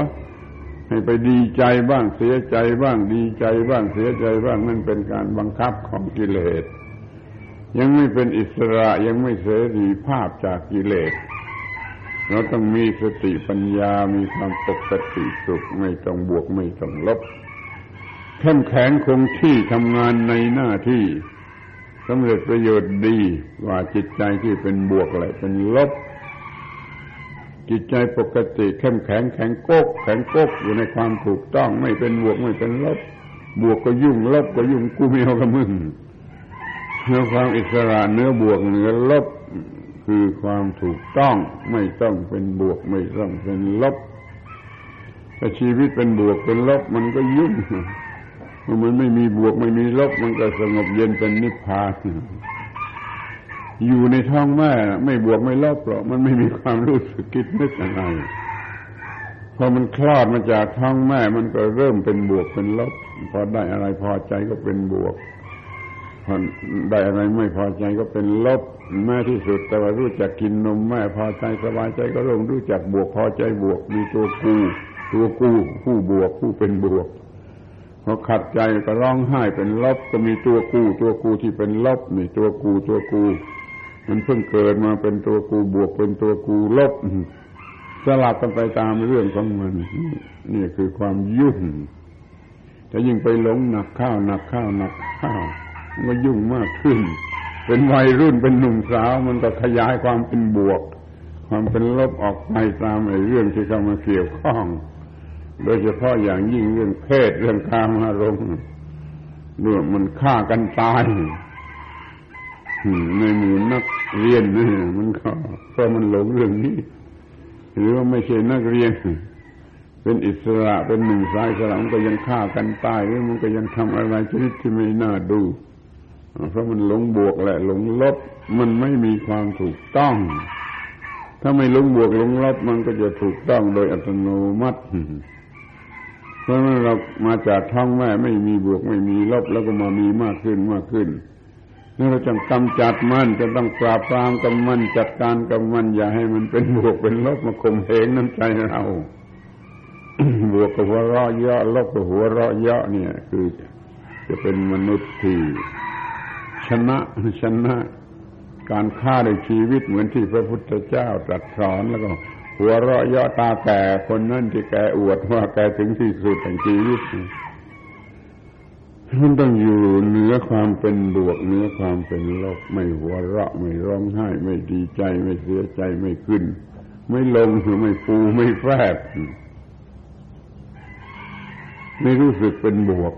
ให้ไปดีใจบ้างเสียใจบ้างดีใจบ้างเสียใจบ้างนั่นเป็นการบังคับของกิเลส ยังไม่เป็นอิสระยังไม่เสรีภาพจากกิเลส เราต้องมีสติปัญญามีความปกติสุขไม่ต้องบวกไม่ต้องลบเข้มแข็งคงที่ทำงานในหน้าที่สำเร็จประโยชน์ดีกว่าจิตใจที่เป็นบวกอะไรเป็นลบ จิตใจปกติเข้มแข็งแข็งโกกแข็งโกกอยู่ในความถูกต้องไม่เป็นบวกไม่เป็นลบ บวกก็ยุ่งลบก็ยุ่งกูไม่เอากับมึง เนื้อความอิสระเนื้อบวกเนื้อลบคือความถูกต้องไม่ต้องเป็นบวกไม่ต้องเป็นลบถ้าชีวิตเป็นบวกเป็นลบมันก็ยุ่งมันไม่มีบวกไม่มีลบ มันก็สงบเย็นเป็นนิพพานอยู่ในท้องแม่ไม่บวกไม่ลบหรอกมันไม่มีความรู้สึกคิดนึกอะไรพอมันคลอดมาจากท้องแม่ มันก็เริ่มเป็นบวกเป็นลบ พอได้อะไรพอใจก็เป็นบวก พอได้อะไรไม่พอใจก็เป็นลบแม่ที่สุด แต่ว่ารู้จักกินนมแม่พอใจสบายใจก็เริ่มรู้จักบวกพอใจบวก มีตัวกูตัวกูผู้บวกผู้เป็นบวกพอขัดใจก็ร้องไห้เป็นลบก็มีตัวกู ตัวกูที่เป็นลบมีตัวกูตัวกู มันเพิ่งเกิดมาเป็นตัวกูบวกเป็นตัวกูลบสลับกันไปตามเรื่องของมันนี่คือความยุ่งแต่ยิ่งไปหลงหนักข้าวหนักข้าวหนักข้าว มันยุ่งมากขึ้น เป็นวัยรุ่นเป็นหนุ่มสาว มันก็ขยายความเป็นบวก ความเป็นลบออกไปตามไอ้เรื่องที่เข้ามาเกี่ยวข้อง โดยเฉพาะอย่างยิ่งเรื่องเพศเรื่องกามอารมณ์เรื่องมันฆ่ากันตายในหมู่นักเรียนนี่มันก็เพราะมันหลงเรื่องนี้ หรือว่าไม่ใช่นักเรียน เป็นอิสระเป็นหนึ่งสายสลัมก็ยังฆ่ากันตายหรือมันก็ยังทำอะไรชนิดที่ไม่น่าดู เพราะมันหลงบวกแหละหลงลบ มันไม่มีความถูกต้อง ถ้าไม่หลงบวกหลงลบมันก็จะถูกต้องโดยอัตโนมัติ เพราะนั้นเรามาจากท้องแม่ไม่มีบวกไม่มีลบแล้วก็มามีมากขึ้นมากขึ้นนี่เราจะกำจัดมันจะต้องปราบปรามกับมันจัดการกับมันอย่าให้มันเป็นบวกเป็นลบมาข่มเหงน้ำใจเรา บวกกับหัวเราะเยาะลบกับหัวเราะเยาะเนี่ย คือจะเป็นมนุษย์ที่ ชนะชนะการฆ่าในชีวิตเหมือนที่พระพุทธเจ้าตรัสสอนแล้วก็ หัวเราะยาะตาแก่คนนั่นที่แกอวดว่าแกถึงที่สุดแห่งชีวิตมันต้องอยู่เหนือความเป็นบวกเหนือความเป็นลบไม่หัวเราะไม่ร้องไห้ ไม่ดีใจไม่เสียใจไม่ขึ้น ไม่ลงไม่ฟูไม่แฝบไม่รู้สึกเป็นบวก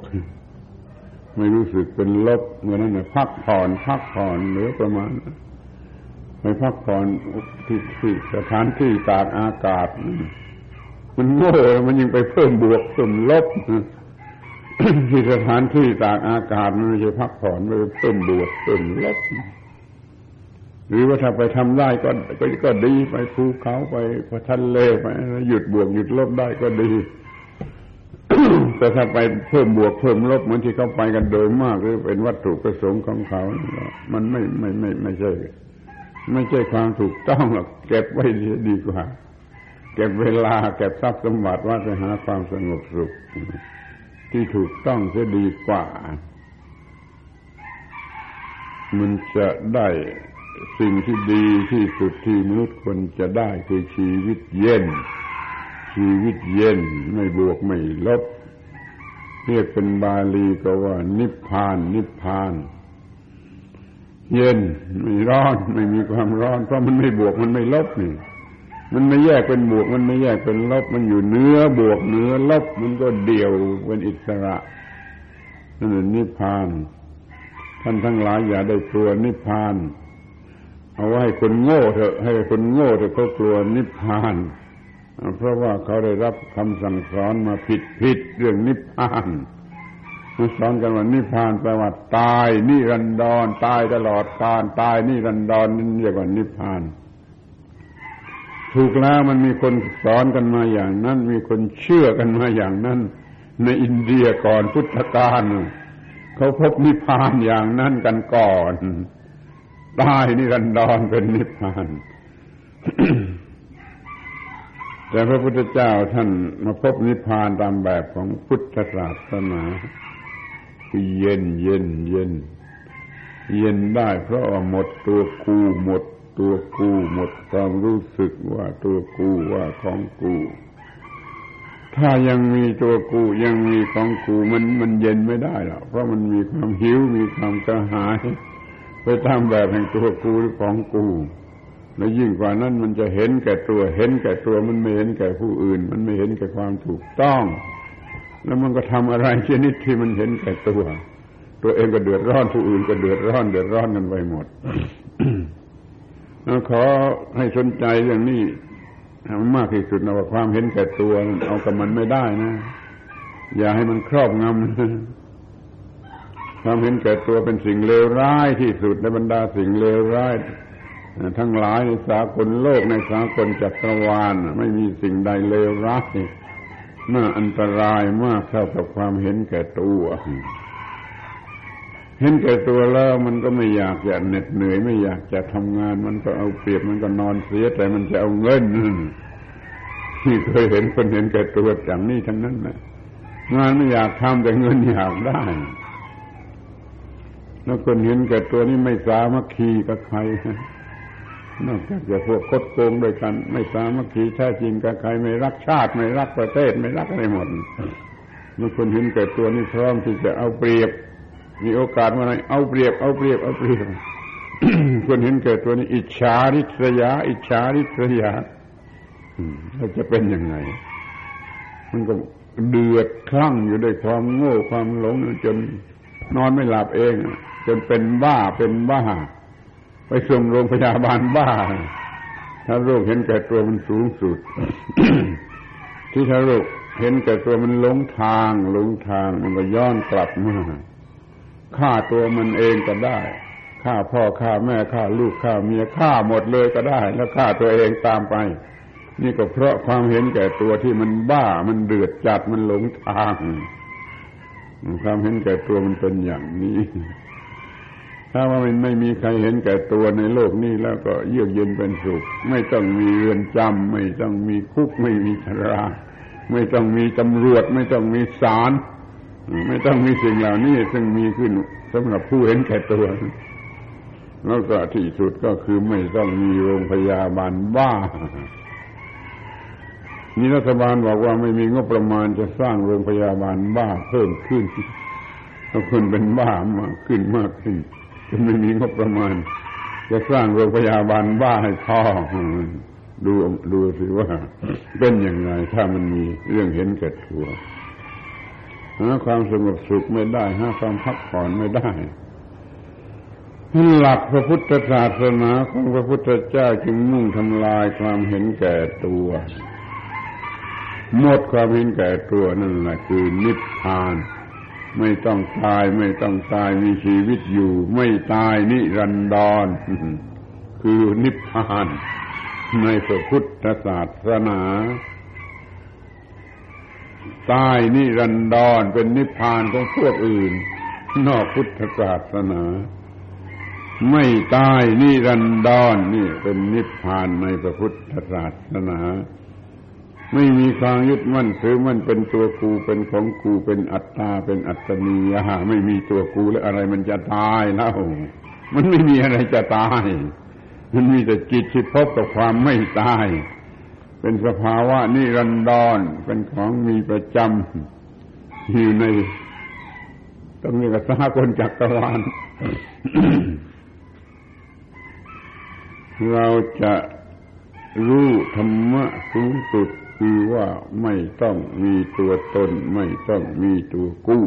ไม่รู้สึกเป็นลบเมื่อนั้นนะพักผ่อน พักผ่อนหลือประมาณไปพักผ่อนที่ที่สถานที่ตากอากาศ มันโง่มันยังไปเพิ่มบวกเพิ่มลบที่สถานที่ตากอากาศมันไม่ใช่พักผ่อนไม่เพิ่มบวกเพิ่มลบหรือว่าถ้าไปทำได้ก็ก็ก็ดีไปภูเขาไปไปทะเลไปหยุดบวกหยุดลบได้ก็ดี แต่ถ้าไปเพิ่มบวกเพิ่มลบเหมือนที่เขาไปกันโดยมากหรือเป็นวัตถุประสงค์ของเขา มันไม่ไม่ไม่ไม่ใช่ ไม่ใช่ความถูกต้องหรอกเก็บไว้ดีกว่า เก็บเวลาเก็บทรัพย์สมบัติว่าจะหาความสงบสุข ที่ถูกต้องจะดีกว่า มันจะได้สิ่งที่ดีที่สุดที่มนุษย์คนจะได้คือชีวิตเย็น ชีวิตเย็นไม่บวกไม่ลบ เรียกเป็นบาลีก็ว่า นิพพาน นิพพาน เย็นไม่ร้อนไม่มีความร้อน เพราะมันไม่บวกมันไม่ลบนี่ มันไม่แยกเป็นบวก มันไม่แยกเป็นลบ มันอยู่เนื้อบวกเนื้อลบ มันก็เดี่ยวเป็นอิสระนั่นนิพพาน ท่านทั้งหลายอย่าได้กลัวนิพพาน เอาไว้คนโง่เถอะ ให้คนโง่เถอะเขากลัวนิพพาน เพราะว่าเขาได้รับคำสั่งสอนมาผิดผิดเรื่องนิพพานมาสอนกันว่านิพพานแปลว่าตายนิรันดรตายตลอดกาลตายนิรันดรนี่เรียกว่านิพพาน ถูกแล้วมันมีคนสอนกันมาอย่างนั้น มีคนเชื่อกันมาอย่างนั้น ในอินเดียก่อนพุทธกาลเขาพบนิพพานอย่างนั้นกันก่อนตายนิรันดรเป็นนิพพาน แต่พระพุทธเจ้าท่านมาพบนิพพานตามแบบของพุทธศาสนาคือเย็นเย็นเย็น เย็นได้เพราะหมดตัวกูหมดตัวกูหมดความรู้สึกว่าตัวกูว่าของกู ถ้ายังมีตัวกูยังมีของกูมันมันเย็นไม่ได้หรอกเพราะมันมีความหิวมีความกระหาย ไปตามแบบแห่งตัวกูหรือของกู และยิ่งกว่านั้นมันจะเห็นแก่ตัวเห็นแก่ตัวมันไม่เห็นแก่ผู้อื่น มันไม่เห็นแก่ความถูกต้อง แล้วมันก็ทำอะไรชนิดที่มันเห็นแก่ตัว ตัวเองก็เดือดร้อนผู้อื่นก็เดือดร้อน เดือดร้อนกันไปหมดขอให้สนใจเรื่องนี้มันมากที่สุดนะว่าความเห็นแก่ตัวเอากับมันไม่ได้นะ อย่าให้มันครอบงำความเห็นแก่ตัวเป็นสิ่งเลวร้ายที่สุดในบรรดาสิ่งเลวร้าย ทั้งหลายในสากลโลกในสากลจักรวาลไม่มีสิ่งใดเลวร้ายน่าอันตรายมากเท่ากับความเห็นแก่ตัว เห็นแก่ตัวแล้วมันก็ไม่อยากจะเหน็ดเหนื่อย ไม่อยากจะทำงาน มันก็เอาเปรียบมันก็นอนเสียแต่มันจะเอาเงินนี่เคยเห็นคนเห็นแก่ตัวอย่างนี้ทั้งนั้นนะงานไม่อยากทำแต่เงินอยากได้แล้วคนเห็นแก่ตัวนี่ไม่สามัคคีกับใคร นอกจากจะพวกคดโกงด้วยกัน ไม่สามัคคีแท้จริงกับใครไม่รักชาติไม่รักประเทศไม่รักอะไรหมดมันคนเห็นแก่ตัวนี่พร้อมที่จะเอาเปรียบ มีโอกาสมาไหนเอาเปรียบ เอาเปรียบเอาเปรียบคนเห็นเกิดตัวนี้อิจฉาริษยา อิจฉาริษยาเราจะเป็นยังไง มันก็เดือดคลั่งอยู่ด้วยความโง่ความหลงจนนอนไม่หลับเอง จนเป็นบ้าเป็นบ้า ไปส่งโรงพยาบาลบ้า ถ้าโรคเห็นแก่ตัวมันสูงสุด ที่ถ้าโรคเห็นแก่ตัวมันหลงทางหลงทางมันก็ย้อนกลับมาฆ่าตัวมันเองก็ได้ฆ่าพ่อฆ่าแม่ฆ่าลูกฆ่าเมียฆ่าหมดเลยก็ได้ แล้วฆ่าตัวเองตามไป นี่ก็เพราะความเห็นแก่ตัวที่มันบ้ามันเดือดจัดมันหลงทางความเห็นแก่ตัวมันเป็นอย่างนี้ ถ้าว่ามันไม่มีใครเห็นแก่ตัวในโลกนี้แล้วก็เยือกเย็นเป็นสุข ไม่ต้องมีเรือนจำไม่ต้องมีคุกไม่มีชรา ไม่ต้องมีตำรวจ ไม่ต้องมีศาลไม่ต้องมีสิ่งเหล่านี้ซึ่งมีขึ้นสำหรับผู้เห็นแก่ตัวแล้วก็ที่สุดก็คือไม่ต้องมีโรงพยาบาลบ้า นี่รัฐบาลบอกว่าไม่มีงบประมาณจะสร้างโรงพยาบาลบ้าเพิ่มขึ้นถ้าคนเป็นบ้ามากขึ้นมากขึ้น จะไม่มีงบประมาณ จะสร้างโรงพยาบาลบ้าให้พอดูดูสิว่าเป็นยังไงถ้ามันมีเรื่องเห็นแก่ตัวหาความสงบสุขไม่ได้หาความพักผ่อนไม่ได้หลักพระพุทธศาสนาของพระพุทธเจ้าจึงมุ่งทำลายความเห็นแก่ตัว หมดความเห็นแก่ตัวนั่นแหละคือนิพพาน ไม่ต้องตายไม่ต้องตายมีชีวิตอยู่ ไม่ตายนิรันดร คือนิพพาน ในพระพุทธศาสนา ตายนิรันดรเป็นนิพพานของพวกอื่น นอกพุทธศาสนา ไม่ตายนิรันดรนี่เป็นนิพพานในพระพุทธศาสนา ไม่มีความยึดมั่นถือมั่นเป็นตัวกูเป็นของกูเป็นอัตตาเป็นอัตมียาไม่มีตัวกูแล้วอะไรมันจะตายแล้วมันไม่มีอะไรจะตาย มันมีแต่จิตที่พบกับความไม่ตาย เป็นสภาวะนิรันดรเป็นของมีประจำอยู่ในต้องมีกับสากลจักรวาลเราจะรู้ธรรมะสูงสุด คือว่าไม่ต้องมีตัวตน ไม่ต้องมีตัวกู้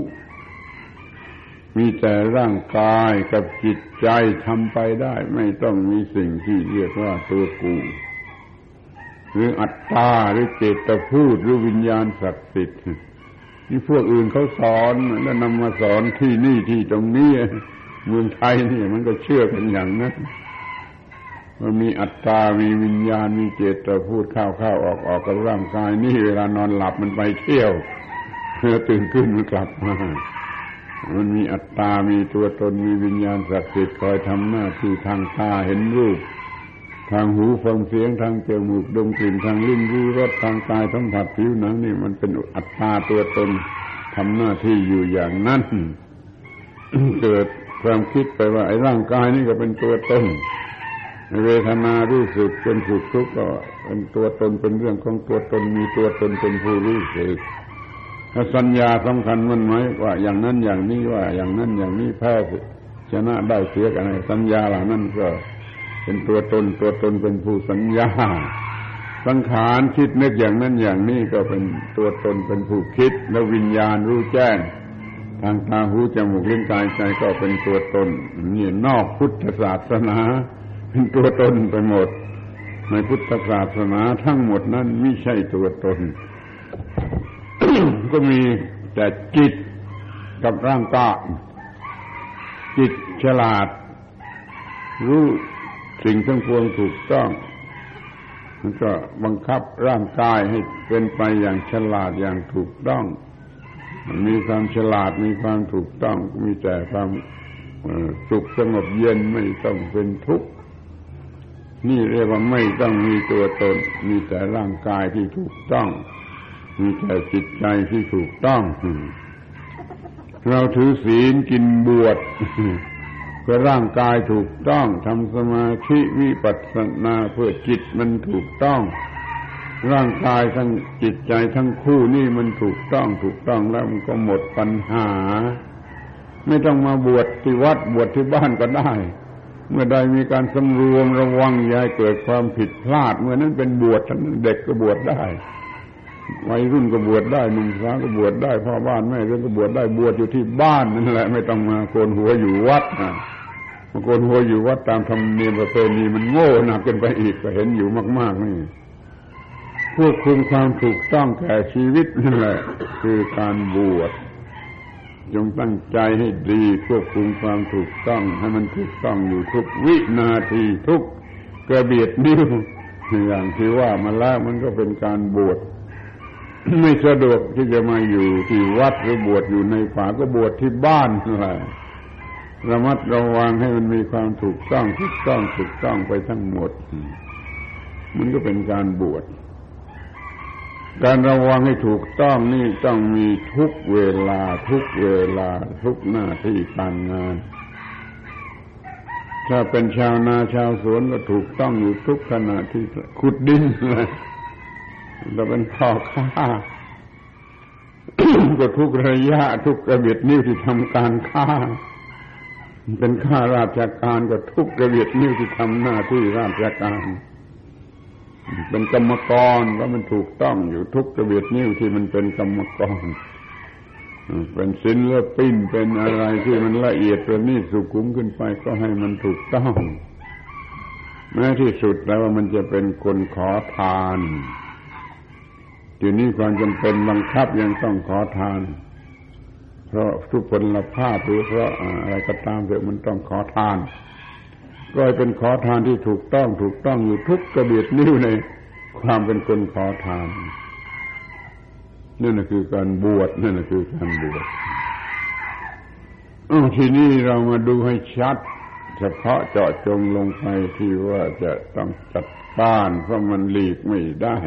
มีแต่ร่างกายกับจิตใจทำไปได้ ไม่ต้องมีสิ่งที่เรียกว่าตัวกูหรืออัตตาหรือเจตพูดหรือวิญญาณศักดิ์สิทธิ์ที่พวกอื่นเขาสอนแล้วนำมาสอนที่นี่ที่ตรงนี้เมืองไทยนี่มันก็เชื่อกันอย่างนั้น มันมีอัตตา มีวิญญาณ มีเจตพูดเข้าเข้าออกออกกับร่างกายนี่เวลานอนหลับมันไปเที่ยวเพื่อตื่นขึ้นมันกลับมา มันมีอัตตา มีตัวตน มีวิญญาณศักดิ์สิทธิ์คอยทำหน้าที่ทางตาเห็นรูป ทางหูฟังเสียง ทางจมูกดมกลิ่น ทางลิ้นรู้รส ทางกายสัมผัสผิวหนังนี่มันเป็นอัตตาตัวตนทำหน้าที่อยู่อย่างนั้น เกิดความคิดไปว่าไอ้ร่างกายนี่ก็เป็นตัวตน เวทนารู้สึกเป็นสุขทุกข์ก็เป็นตัวตนเป็นเรื่องของตัวตนมีตัวตนเป็นผู้รู้สึกสัญญาสำคัญมันไหมว่าอย่างนั้นอย่างนี้ว่า อย่างนั้นอย่างนี้แพ้ชนะได้เสียกันสัญญาเหล่านั้นก็ เป็นตัวตนตัวตนเป็นผู้สัญญา สังขารคิดนึกอย่างนั้นอย่างนี้ก็เป็นตัวตนเป็นผู้คิด แล้ววิญญาณรู้แจ้งทางตาหูจมูกลิ้นกายใจก็เป็นตัวตนนี่นอกพุทธศาสนา เป็นตัวตนไปหมด ในพุทธศาสนาทั้งหมดนั้นไม่ใช่ตัวตน ก็มีแต่จิตกับร่างกายจิตฉลาด รู้สิ่งทั้งปวงถูกต้องมันก็บังคับร่างกายให้เป็นไปอย่างฉลาดอย่างถูกต้อง มันมีความฉลาดมีความถูกต้อง มีแต่ความสุขสงบเย็นไม่ต้องเป็นทุกข์ นี่เรียกว่าไม่ต้องมีตัวตน มีแต่ร่างกายที่ถูกต้อง มีแต่จิตใจที่ถูกต้อง เราถือศีลกินบวชเพื่อร่างกายถูกต้องทำสมาธิวิปัสสนาเพื่อจิตมันถูกต้อง ร่างกายทั้งจิตใจทั้งคู่นี่มันถูกต้องถูกต้องแล้วมันก็หมดปัญหา ไม่ต้องมาบวชที่วัดบวชที่บ้านก็ได้ เมื่อใดมีการสำรวมระวังอย่าเกิดความผิดพลาด เมื่อนั้นเป็นบวชทั้งเด็กก็บวชได้วัยรุ่นก็บวชได้หนุ่มสาวก็บวชได้พ่อบ้านแม่เรื่องก็บวชได้บวชอยู่ที่บ้านนั่นแหละ ไม่ต้องมาโกนหัวอยู่วัดนะมาโกนหัวอยู่วัดตามธรรมเนียมประเพณีมันโง่หนักเกินไปอีกก็เห็นอยู่มากๆนี่ควบคุมความถูกต้องแก่ชีวิตนั่นแหละ คือการบวช จงตั้งใจให้ดีควบคุมความถูกต้อง ให้มันถูกต้องอยู่ทุกวินาทีทุกกระเบียดนิ้วอย่างที่ว่ามาแล้วมันก็เป็นการบวชไม่สะดวกที่จะมาอยู่ที่วัดหรือบวชอยู่ในป่าก็บวชที่บ้านอะไรระมัดระวังให้มันมีความถูกต้องถูกต้องถูกต้องไปทั้งหมด มันก็เป็นการบวช การระวังให้ถูกต้องนี่ต้องมีทุกเวลาทุกเวลาทุกหน้าที่การงาน ถ้าเป็นชาวนาชาวสวนก็ถูกต้องอยู่ทุกขณะที่ขุดดินเลยเราเป็นพ่อค้าก็ทุกระยะทุกระเบียดนิ้วที่ทำการค้า เป็นข้าราชการก็ทุกกระเบียดนิ้วที่ทำหน้าที่ราชการ เป็นกรรมกรแล้วมันถูกต้องอยู่ทุกกระเบียดนิ้วที่มันเป็นกรรมกรเป็นศิลปิ้นเป็นอะไรที่มันละเอียดตัวนี้สุขุมขึ้นไปก็ให้มันถูกต้องแม้ที่สุดแล้วว่ามันจะเป็นคนขอทานทีนี้ความจำเป็นบังคับยังต้องขอทาน เพราะทุกผลภาพหรือเพราะอะไรก็ตามเถอะมันต้องขอทาน ก็เป็นขอทานที่ถูกต้องถูกต้องอยู่ทุกกระเบียดนิ้วในความเป็นคนขอทานนั่นคือการบวชนั่นคือการบวชทีนี้เรามาดูให้ชัด เฉพาะเจาะจงลงไปที่ว่าจะต้องจัดการเพราะมันหลีกไม่ได้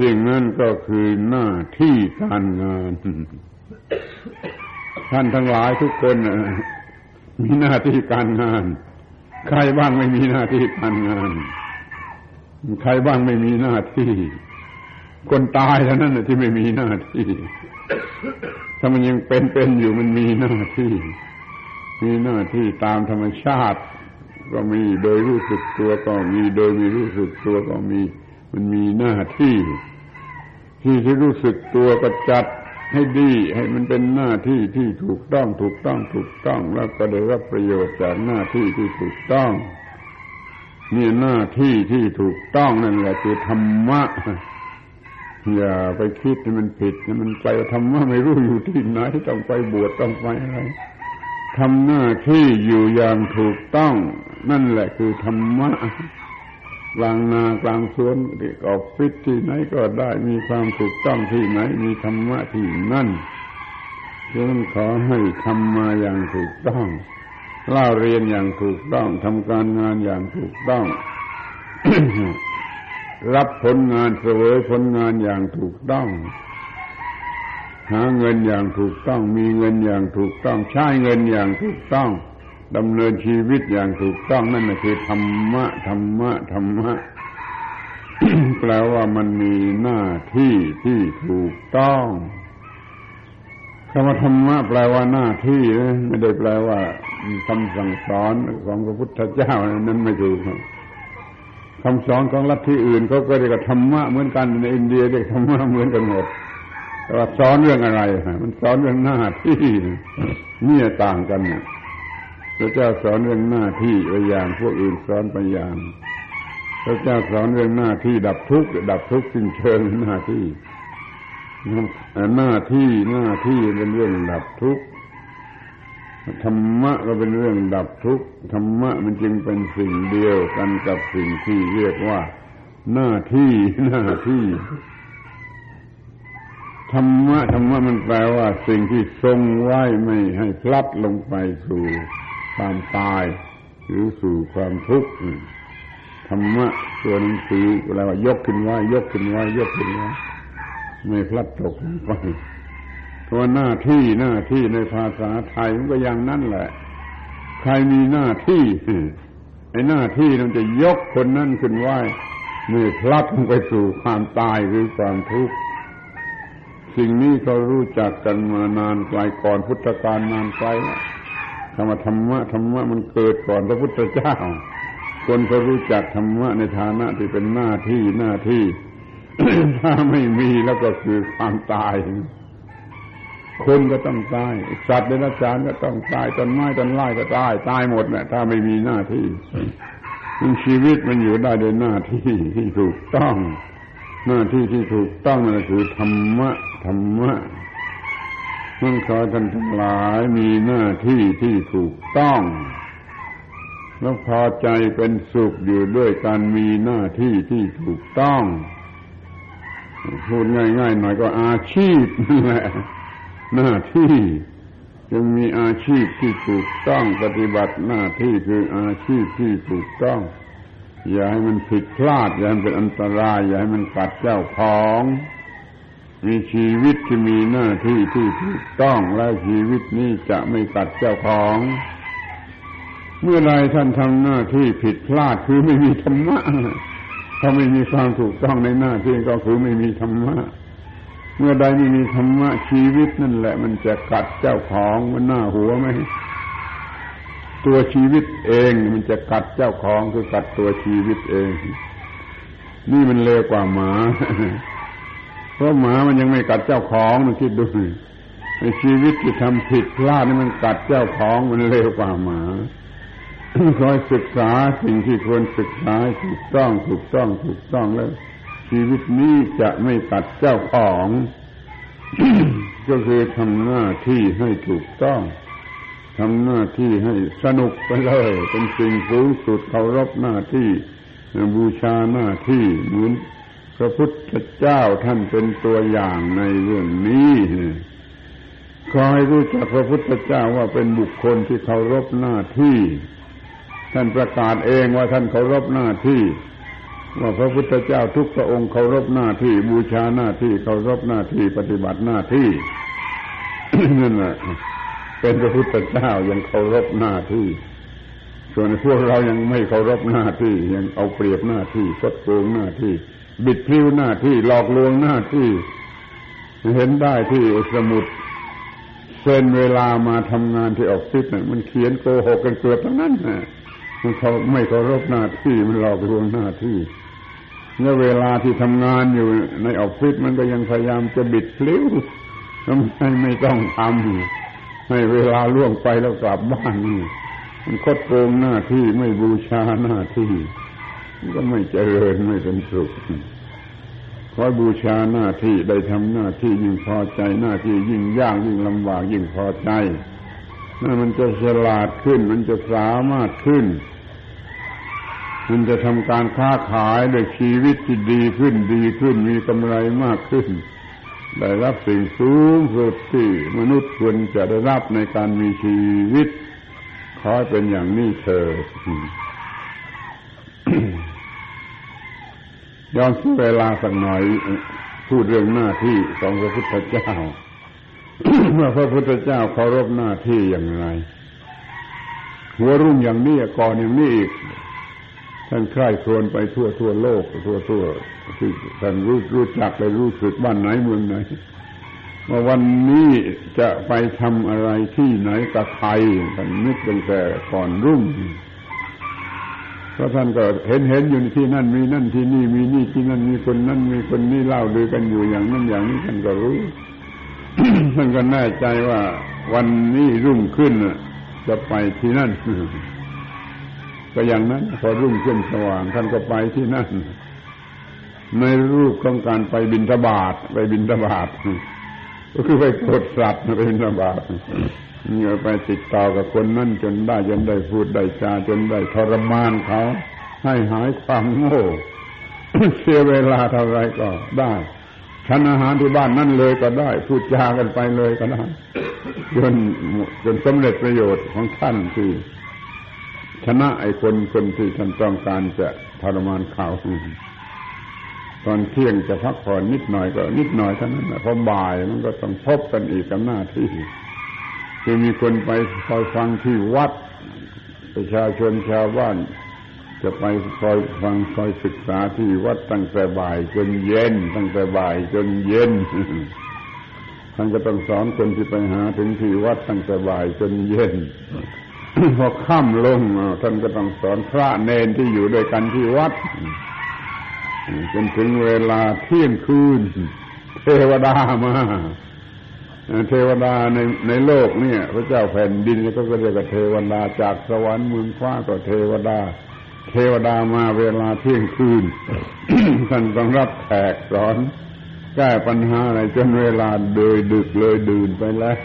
สิ่งนั้นก็คือหน้าที่การงาน ท่านทั้งหลายทุกคน มีหน้าที่การงาน ใครบ้างไม่มีหน้าที่การงาน ใครบ้างไม่มีหน้าที่ คนตายเท่านั้นที่ไม่มีหน้าที่ ถ้ามันยังเป็นๆอยู่มันมีหน้าที่ มีหน้าที่ตามธรรมชาติ ก็มีโดยรู้สึกตัวก็มีโดยมีรู้สึกตัวก็มี มันมีหน้าที่ ที่ที่รู้สึกตัวก็จัด ให้ดีให้มันเป็นหน้าที่ที่ถูกต้องถูกต้องถูกต้อง แล้วก็ได้รับประโยชน์จากหน้าที่ที่ถูกต้องนี่หน้าที่ที่ถูกต้องนั่นแหละคือธรรมะอย่าไปคิดให้มันผิดมันไปธรรมะไม่รู้อยู่ที่ไหนต้องไปบวชต้องไปอะไรทำหน้าที่อยู่อย่างถูกต้อง นั่นแหละคือธรรมะ กลางนากลางสวนออกฟิศที่ไหนก็ได้มีความถูกต้องที่ไหน มีธรรมะที่นั่นฉะนั้นขอให้ทำมาอย่างถูกต้องเล่าเรียนอย่างถูกต้องทำการงานอย่างถูกต้อง รับผลงานเสวยผลงานอย่างถูกต้อง หาเงินอย่างถูกต้อง มีเงินอย่างถูกต้อง ใช้เงินอย่างถูกต้อง ดำเนินชีวิตอย่างถูกต้องนั่นคือธรรมะธรรมะธรรมะแปลว่ามันมีหน้าที่ที่ถูกต้องคำว่าธรรมะแปลว่าหน้าที่ไม่ได้แปลว่าคำสั่งสอนของพระพุทธเจ้านั้นไม่ถูกคำสอนของลัทธิอื่นเขาก็เรียกธรรมะเหมือนกันในอินเดียเรียกธรรมะเหมือนกันหมดแต่ว่าสอนเรื่องอะไรมันสอนเรื่องหน้าที่เนี่ยต่างกันเนี่ย พระเจ้าสอนเรื่องหน้าที่ไปอย่าง พวกอื่นสอนไปอย่าง พระเจ้าสอนเรื่องหน้าที่ดับทุกข์ดับทุกข์สิ้นเชิงหน้าที่หน้าที่หน้าที่เป็นเรื่องดับทุกข์ธรรมะก็เป็นเรื่องดับทุกข์ธรรมะมันจึงเป็นสิ่งเดียวกันกับสิ่งที่เรียกว่า หน้าที่หน้าที่ธรรมะธรรมะมันแปลว่าสิ่งที่ทรงไว้ไม่ให้พลัดลงไปสู่ ความตายหรือสู่ความทุกข์ธรรมะตัวหนังสือแปลว่ายกขึ้นไว้ยกขึ้นไว้ยกขึ้นไว้ไม่พลัดตกไปเพราะหน้าที่หน้าที่ในภาษาไทยมันก็อย่างนั้นแหละ ใครมีหน้าที่ไอ้หน้าที่มันจะยกคนนั้นขึ้นไหวไม่พลัดลงไปสู่ความตายหรือความทุกข์สิ่งนี้เขารู้จักกันมานานไกลก่อนพุทธกาลนานไกลแล้ว ธรรมธรรมะธรรมะมันเกิดก่อนพระพุทธเจ้า คนเขารู้จักธรรมะในฐานะที่เป็นหน้าที่หน้าที่ ถ้าไม่มีแล้วก็คือความตาย คนก็ต้องตาย สัตว์ในรัจานก็ต้องตายต้นไม้ต้นไม้ก็ตายตายหมดแหละถ้าไม่มีหน้าที่ชีวิตมันอยู่ได้โดยหน้าที่ที่ถูกต้อง หน้าที่ที่ถูกต้องนั่นคือธรรมะธรรมะ มันขอท่านทั้งหลายมีหน้าที่ที่ถูกต้อง แล้วพอใจเป็นสุขอยู่ด้วยการมีหน้าที่ที่ถูกต้อง พูดง่ายๆหน่อยก็อาชีพนี่แหละหน้าที่จึงมีอาชีพที่ถูกต้องปฏิบัติหน้าที่คืออาชีพที่ถูกต้อง อย่าให้มันผิดพลาด อย่าให้มันเป็นอันตราย อย่าให้มันกัดเจ้าของ มีชีวิตที่มีหน้าที่ที่ถูกต้องและชีวิตนี้จะไม่กัดเจ้าของ เมื่อไรท่านทำหน้าที่ผิดพลาดคือไม่มีธรรมะถ้าไม่มีความถูกต้องในหน้าที่ก็คือไม่มีธรรมะเมื่อใดไม่มีธรรมะชีวิตนั่นแหละ มันจะกัดเจ้าของมันหน้าหัวไหมตัวชีวิตเองมันจะกัดเจ้าของคือกัดตัวชีวิตเอง นี่มันเลวกว่าหมา เพราะหมามันยังไม่กัดเจ้าของมันคิดดูในชีวิตที่ทำผิดพลาดนี่มันกัดเจ้าของมันเลวกว่าหมาคอยศึกษาสิ่งที่ควรศึกษาถูกต้องถูกต้องถูกต้องแล้ว ชีวิตนี้จะไม่ตัดเจ้าของ ก็คือทำหน้าที่ให้ถูกต้องทำหน้าที่ให้สนุกไปเลย เป็นสิ่งสูงสุดเคารพหน้าที่บูชาหน้าที่เหมือน ระพุทธเจ้าท่านเป็นตัวอย่างในเรื่องนี้ขอให้รู้จักพระพุทธเจ้าว่าเป็นบุคคลที่เคารพหน้าที่ ท่านประกาศเองว่าท่านเคารพหน้าที่ ว่าพระพุทธเจ้าทุกพระองค์เคารพหน้าที่ บูชาหน้าที่เคารพหน้าที่ ปฏิบัติหน้าที่นั่นแหละเป็นพระพุทธเจ้ายังเคารพหน้าที่ ส่วนพวกเรายังไม่เคารพหน้าที่ยังเอาเปรียบหน้าที่คดโกงหน้าที่ บิดพลิ้วหน้าที่หลอกลวงหน้าที่ เห็นได้ที่สมุดเซ็นเวลามาทำงานที่ออฟฟิศน่ะมันเขียนโกหกกันเกือบทั้งนั้นนะมันเขาไม่เคารพหน้าที่มันหลอกลวงหน้าที่เมื่อเวลาที่ทำงานอยู่ในออฟฟิศมันก็ยังพยายามจะบิดพลิ้วทำไมไม่ต้องทำให้เวลาล่วงไปแล้วกลับบ้านนี่มันคดโกงหน้าที่ไม่บูชาหน้าที่ ก็ไม่เจริญไม่เป็นสุขคอยบูชาหน้าที่ได้ทำหน้าที่ยิ่งพอใจหน้าที่ยิ่งยากยิ่งลำบากยิ่งพอใจนั่นมันจะฉลาดขึ้น มันจะสามารถขึ้น มันจะทำการค้าขายด้วยชีวิตที่ดีขึ้นดีขึ้นมีกำไรมากขึ้น ได้รับสิ่งสูงสุดที่มนุษย์ควรจะได้รับในการมีชีวิตขอเป็นอย่างนี้เถิด ย้อนเวลาสักหน่อยพูดเรื่องหน้าที่ของพระพุทธเจ้าเมื่อพระพุทธเจ้าเคารพหน้าที่อย่างไร หัวรุ่งอย่างนี้ก่อนอย่างนี้อีกท่านใคร่ครวญไปทั่วทั่วโลก ทั่วทั่วที่ท่านรู้รู้จักเลยรู้สึกบ้านไหนเมืองไหนว่าวันนี้จะไปทำอะไรที่ไหนกับใครท่านนึกตั้งแต่ก่อนรุ่ง ราะท่านก็เห็นเห็นอยู่ที่นั่นมีนั่นที่นี่มีนี่ที่นั่นมีคนนั่นมีคนนี่เล่าดือกันอยู่อย่างนั้นอย่างนี้ท่านก็รู้ท่านก็แน่ใจว่าวันนี้รุ่งขึ้นจะไปที่นั่นก็อย่างนั้น พอรุ่งขึ้นสว่างท่านก็ไปที่นั่น ในรูปของการไปบินทบาทไปบินทบาทก็คือไปโปรดสัตว์ไปบินทบาท เงยไปติดต่อกับคนนั่นจนได้จนได้พูดได้จาจนได้ทรมานเขา ให้หายความโง่เสียเวลาเท่าไรก็ได้ฉันอาหารที่บ้านนั่นเลยก็ได้ พูดจากันไปเลยก็ได้จนจนสำเร็จประโยชน์ของท่านที่ชนะไอ้คนคนที่ท่านต้องการจะทรมานเขาตอนเที่ยงจะพักผ่อนนิดหน่อยก็นิดหน่อยเท่านั้นพอบ่ายมันก็ต้องพบกันอีกกับหน้าที่ คือมีคนไปคอยฟังที่วัด ประชาชนชาวบ้าน จะไปคอยฟังคอยศึกษาที่วัดตั้งแต่บ่ายจนเย็น ตั้งแต่บ่ายจนเย็นท่านก็ต้องสอนคนที่ไปหาถึงที่วัดตั้งแต่บ่ายจนเย็นพอค่ำลงท่านก็ต้องสอนพระเนนที่อยู่ด้วยกันที่วัดจนถึงเวลาเที่ยงคืน เทวดามา เทวดาในในโลกเนี่ย พระเจ้าแผ่นดินก็เรียกว่าเทวดาจากสวรรค์เมืองฟ้าก็เทวดา เทวดามาเวลาเที่ยงคืนท่านต้องรับแขกสอนแก้ปัญหาอะไรจนเวลาเดยดึกเลยดื่นไปแล้ว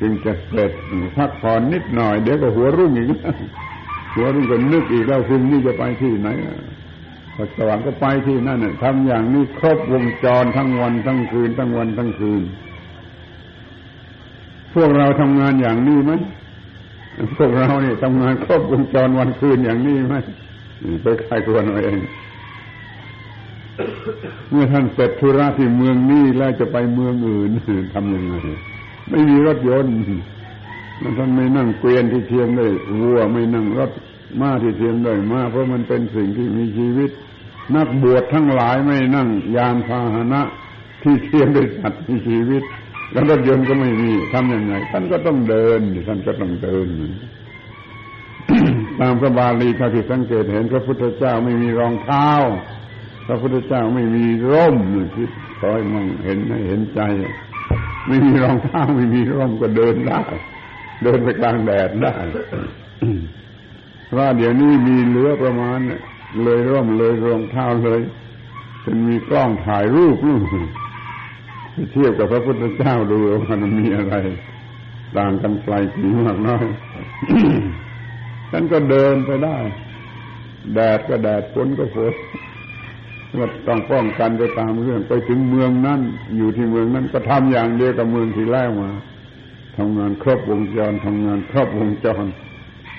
จึงจะเสร็จพักผ่อนนิดหน่อย เดี๋ยวก็หัวรุ่งอีกหัวรุ่งก็นึกอีกแล้วคืนนี้จะไปที่ไหนพอสว่างก็ไปที่นั่นทำอย่างนี้ครบวงจรทั้งวันทั้งคืนทั้งวันทั้งคืน พวกเราทำงานอย่างนี้ไหมพวกเราเนี่ยทำงานครบวงจรวันคืนอย่างนี้ไหมไปใครควรเอาเอง เมื่อท่านเสร็จธุระที่เมืองนี้แล้วจะไปเมืองอื่นทำยังไงไม่มีรถยนต์ท่านไม่นั่งเกวียนที่เทียมได้วัวไม่นั่งรถม้าที่เทียมได้ม้าเพราะมันเป็นสิ่งที่มีชีวิต นักบวชทั้งหลายไม่นั่งยานพาหนะ ที่เทียมด้วยสัตว์มีชีวิต แล้วรถยนต์ก็ไม่มีทำยังไงท่านก็ต้องเดินท่านก็ต้องเดินตามพระบาลีเท่าที่สังเกตเห็นพระพุทธเจ้าไม่มีรองเท้า พระพุทธเจ้าไม่มีร่มคิดคอยมองเห็นให้เห็นใจ ไม่มีรองเท้าไม่มีร่มก็เดินได้ เดินไปกลางแดดได้เพราะเดี๋ยวนี้มีเหลือประมาณเลยร่มเลยรองเท้าเลยเป็นมีกล้องถ่ายรูปนู่น เทียบกับพระพุทธเจ้าดูว่ามันมีอะไร ต่างกันไกลผีมากน้อยฉันก็เดินไปได้ แดดก็แดดฝนก็ฝนก็ต้องป้องกันไปตามเรื่อง ไปถึงเมืองนั้น อยู่ที่เมืองนั้นก็ทำอย่างเดียวกับเมืองที่แล้วมาทำงานครบวงจรทำงานครบวงจร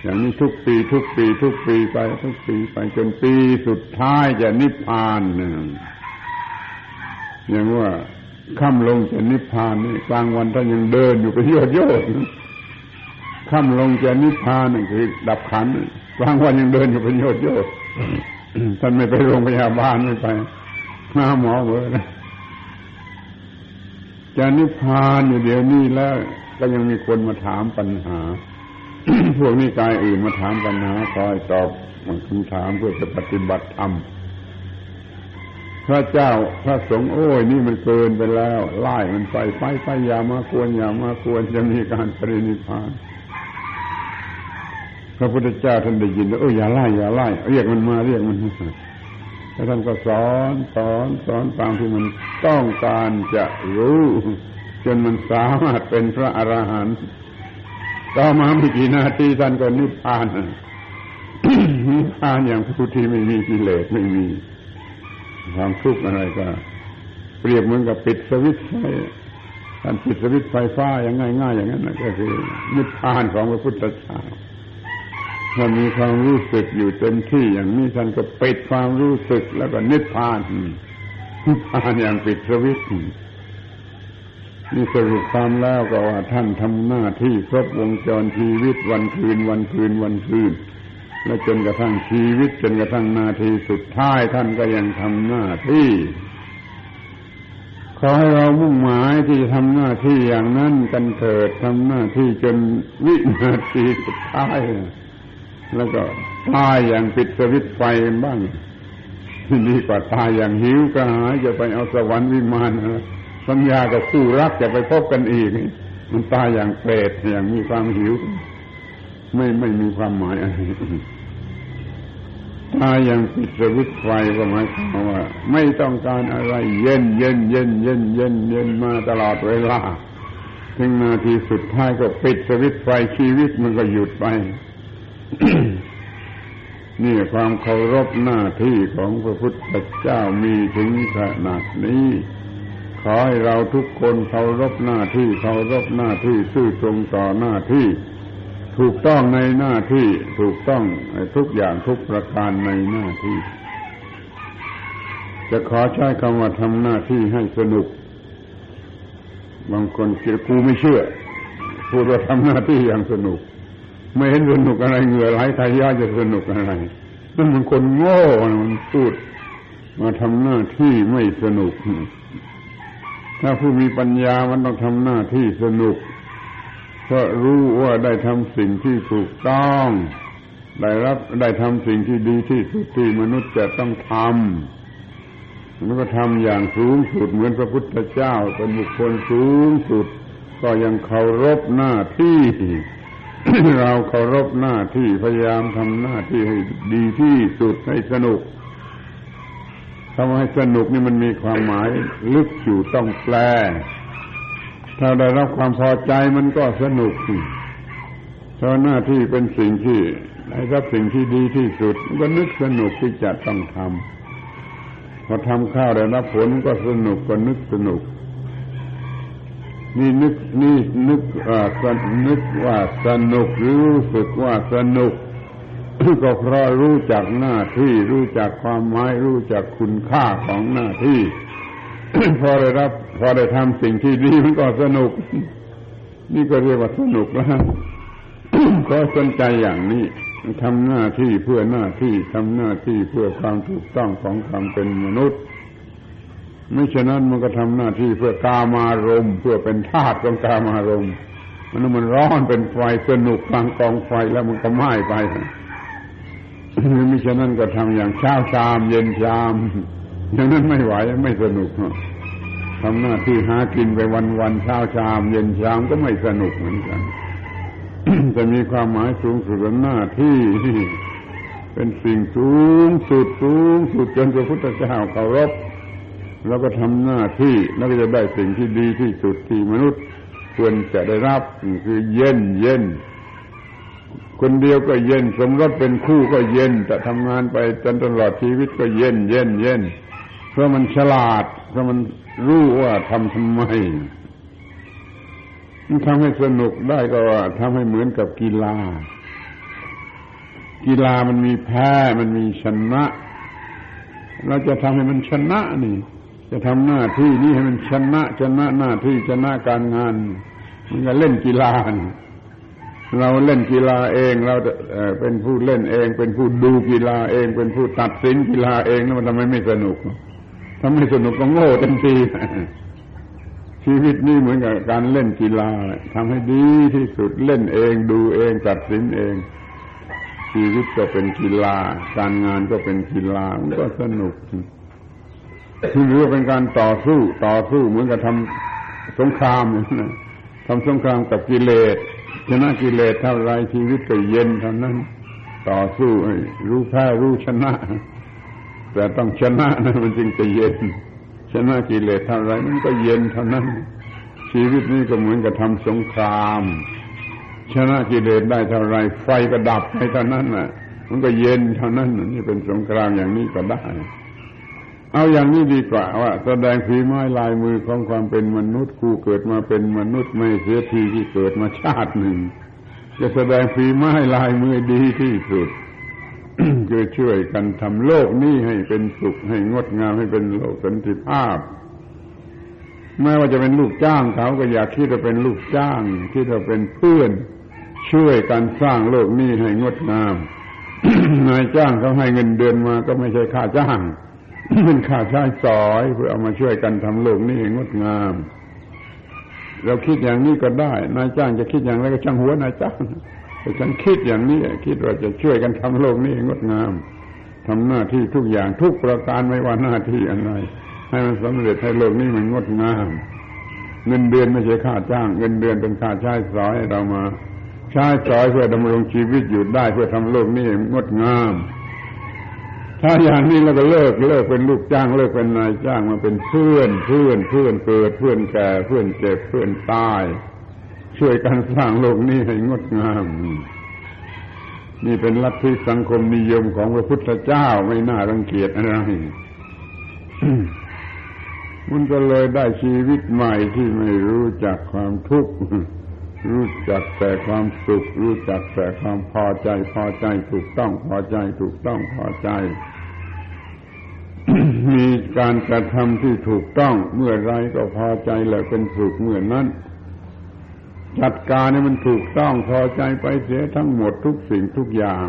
อย่างนี้ทุกปี ทุกปี ทุกปีไป ทุกปีไปจนปีสุดท้ายจะนิพพานเนี่ยอย่างว่า ค่ำลงจะนิพพานนี่กลางวันท่านยังเดินอยู่ไปโยดโยดค่ำลงจะนิพพานนี่คือ ดับขันกลางวันยังเดินอยู่ไปโยดโยดท่านไม่ไปโรงพยาบาลไม่ไปหาหมอเบอร์นะจะนิพพานอยู่เดี๋ยวนี้แล้ว ก็ยังมีคนมาถามปัญหา พวกนี้กายอื่นมาถามปัญหาคอยตอบคำถามเพื่อจะปฏิบัติธรรม พระเจ้าพระสงฆ์โอ้ยนี่มันเกินไปแล้วไล่มันไปไปไปอย่ามากวนอย่ามากวนจะมีการปรินิพานพระพุทธเจ้าท่านได้ยินแล้วเอออย่าไล่อย่าไล่เรียกมันมาเรียกมันแล้วท่านก็สอนสอนสอนตามที่มันต้องการจะรู้ จนมันสามารถเป็นพระอรหันต์ต่อมาไม่กี่นาทีท่านก็นิพพานนิพพานอย่างผู้ที่ไม่มีกิเลสไม่มี ความทุกข์อะไรก็ เปรียบเหมือนกับปิดสวิตช์ไฟท่านปิดสวิตไฟฟ้าอย่างง่าย ๆ อย่างนั้นก็คือนิพพานของพระพุทธเจ้าถ้ามีความรู้สึกอยู่เต็มที่อย่างนี้ท่านก็ปิดความรู้สึกแล้วก็นิพพานนิพพานอย่างปิดสวิตนี่สรุปความแล้วก็ว่าท่านทำหน้าที่ครบวงจรชีวิตวันคืนวันคืนวันคืน และจนกระทั่งชีวิตจนกระทั่งนาทีสุดท้ายท่านก็ยังทำหน้าที่ขอให้เรามุ่งหมายที่จะทำหน้าที่อย่างนั้นกันเถิดทำหน้าที่จนวินาทีสุดท้าย แล้วก็ตายอย่างปิดสวิตไฟบ้างดีกว่าตายอย่างหิวกระหายจะไปเอาสวรรค์วิมานสัญญากับคู่รักจะไปพบกันอีก มันตายอย่างเปรตอย่างมีความหิว ไม่ไม่มีความหมายอะไร ตายอย่างปิดสวิตไฟก็หมายความว่า ไม่ต้องการอะไร เย็นเย็นเย็นเย็นเย็นเย็นมาตลอดเวลาถึงนาทีสุดท้ายก็ปิดสวิตไฟชีวิตมันก็หยุดไป นี่ความเคารพหน้าที่ของพระพุทธเจ้ามีถึงขนาดนี้ ขอให้เราทุกคนเคารพหน้าที่เคารพหน้าที่ซื่อตรงต่อหน้าที่ ถูกต้องในหน้าที่ถูกต้องทุกอย่างทุกประการในหน้าที่ จะขอใช้คำว่าทำหน้าที่ให้สนุก บางคนคิดกูไม่เชื่อพูดว่าทำหน้าที่อย่างสนุก ไม่เห็นสนุกอะไรเหงื่อไหลทายาจะสนุกอะไรนั่นมันคนโง่มันพูดมาทำหน้าที่ไม่สนุก ถ้าผู้มีปัญญามันต้องทำหน้าที่สนุก เพราะรู้ว่าได้ทำสิ่งที่ถูกต้อง ได้รับได้ทำสิ่งที่ดีที่สุดที่มนุษย์จะต้องทำแล้วก็ทำอย่างสูงสุดเหมือนพระพุทธเจ้าเป็นบุคคลสูงสุด ก็ยังเคารพหน้าที่เราเคารพหน้าที่พยายามทำหน้าที่ให้ดีที่สุดให้สนุกทำให้สนุกนี่มันมีความหมายลึกอยู่ต้องแปล ถ้าได้รับความพอใจมันก็สนุกเพราะหน้าที่เป็นสิ่งที่ได้รับสิ่งที่ดีที่สุดก็นึกสนุกที่จะต้องทำพอทำข้าวได้รับผลก็สนุกก็นึกสนุก นี่นึกนี่นึกว่านึกว่าสนุกหรือรู้สึกว่าสนุกก็เพราะรู้จักหน้าที่ รู้จักความหมายรู้จักคุณค่าของหน้าที่ พอได้รับ พอได้ทำสิ่งที่ดีมันก็สนุก นี่ก็เรียกว่าสนุกแล้วก็สนใจอย่างนี้ทำหน้าที่เพื่อหน้าที่ทำหน้าที่เพื่อความถูกต้องของความเป็นมนุษย์ไม่ฉะนั้นมันก็ทำหน้าที่เพื่อกามารมเพื่อเป็นทาสของกามารมมันมันร้อนเป็นไฟสนุกกลางกองไฟแล้วมันก็ไหม้ไปไม่ฉะนั้นก็ทำอย่างเช้าชาม เย็นชาม อย่างนั้นไม่ไหวไม่สนุกทำหน้าที่หากินไปวันวันเช้าชาม เย็นชามก็ไม่สนุกเหมือนกันจะมีความหมายสูงสุดหน้าที่เป็นสิ่งสูงสุดสูงสุดจนพระพุทธเจ้าเคารพแล้วก็ทำหน้าที่แล้วก็จะได้สิ่งที่ดีที่สุดที่มนุษย์ควรจะได้รับคือเย็นเย็นคนเดียวก็เย็น สมรสเป็นคู่ก็เย็นแต่ทำงานไปจนตลอดชีวิตก็เย็นเย็นเย็นเพราะมันฉลาด เพราะมันรู้ว่าทำทำไมมันทำให้สนุกได้ก็ว่าทำให้เหมือนกับกีฬา กีฬามันมีแพ้ มันมีชนะ เราจะทำให้มันชนะนี่ จะทำหน้าที่นี้ให้มันชนะ ชนะหน้าที่ชนะการงาน มันก็เล่นกีฬาเราเล่นกีฬาเองเราเป็นผู้เล่นเอง เป็นผู้ดูกีฬาเอง เป็นผู้ตัดสินกีฬาเองแล้วมันทำไมไม่สนุก ทำไม่สนุกก็โง่เต็มทีชีวิตนี่เหมือนกับการเล่นกีฬาทำให้ดีที่สุดเล่นเองดูเองตัดสินเอง ชีวิตก็เป็นกีฬา การงานก็เป็นกีฬามันก็สนุกหรือเป็นการต่อสู้ ต่อสู้เหมือนกับทำสงครามนะทำสงครามกับกิเลสชนะกิเลสเท่าไรชีวิตก็เย็นเท่านั้น ต่อสู้รู้แพ้รู้ชนะ แต่ต้องชนะนะมันจึงจะเย็น ชนะกิเลสเท่าไรมันก็เย็นเท่านั้น ชีวิตนี้ก็เหมือนกับทำสงคราม ชนะกิเลสได้เท่าไร ไฟก็ดับไปเท่านั้นน่ะ มันก็เย็นเท่านั้นนี่เป็นสงครามอย่างนี้ก็ได้ เอาอย่างนี้ดีกว่าว่าแสดงฝีไม้ลายมือของความเป็นมนุษย์กูเกิดมาเป็นมนุษย์ไม่เสียทีที่เกิดมาชาติหนึ่งจะแสดงฝีไม้ลายมือดีที่สุด คือช่วยกันทำโลกนี้ให้เป็นสุขให้งดงามให้เป็นโลกสันติภาพแม้ว่าจะเป็นลูกจ้างเขาก็อยากคิดว่าเป็นลูกจ้างคิดว่าเป็นเพื่อน ช่วยกันสร้างโลกนี้ให้งดงามนายจ้างเขาให้เงินเดือนมาก็ไม่ใช่ค่าจ้างเป็นค่าใช้สอย เพื่อเอามาช่วยกันทำโลกนี้ให้งดงาม เราคิดอย่างนี้ก็ได้ นายจ้างจะคิดอย่างไรก็ช่างหัวนายจ้าง ฉันคิดอย่างนี้ คิดว่าจะช่วยกันทำโลกนี้งดงามทำหน้าที่ทุกอย่างทุกประการไม่ว่าหน้าที่อะไรให้มันสำเร็จให้โลกนี้มันงดงาม เงินเดือนไม่ใช่ค่าจ้าง เงินเดือนเป็นค่าใช้สอยเรามา ใช้สอยเพื่อดำรงชีวิตอยู่ได้เพื่อทำโลกนี้งดงาม ถ้าอย่างนี้เราก็เลิกเลิกเป็นลูกจ้างเลิกเป็นนายจ้างมาเป็นเพื่อนเพื่อนเพื่อนเกิดเพื่อนแก่เพื่อนเจ็บเพื่อนตาย ช่วยกันสร้างโลกนี้ให้งดงาม นี่เป็นลัทธิสังคมนิยมของพระพุทธเจ้าไม่น่ารังเกียจอะไรมันก็เลยได้ชีวิตใหม่ที่ไม่รู้จักความทุกข์รู้จักแต่ความสุข รู้จักแต่ความพอใจ พอใจถูกต้องพอใจถูกต้องพอใจ มีการกระทำที่ถูกต้องเมื่อไรก็พอใจและเป็นสุขเมื่อนั้น จัดการให้มันถูกต้องพอใจไปเสียทั้งหมดทุกสิ่งทุกอย่าง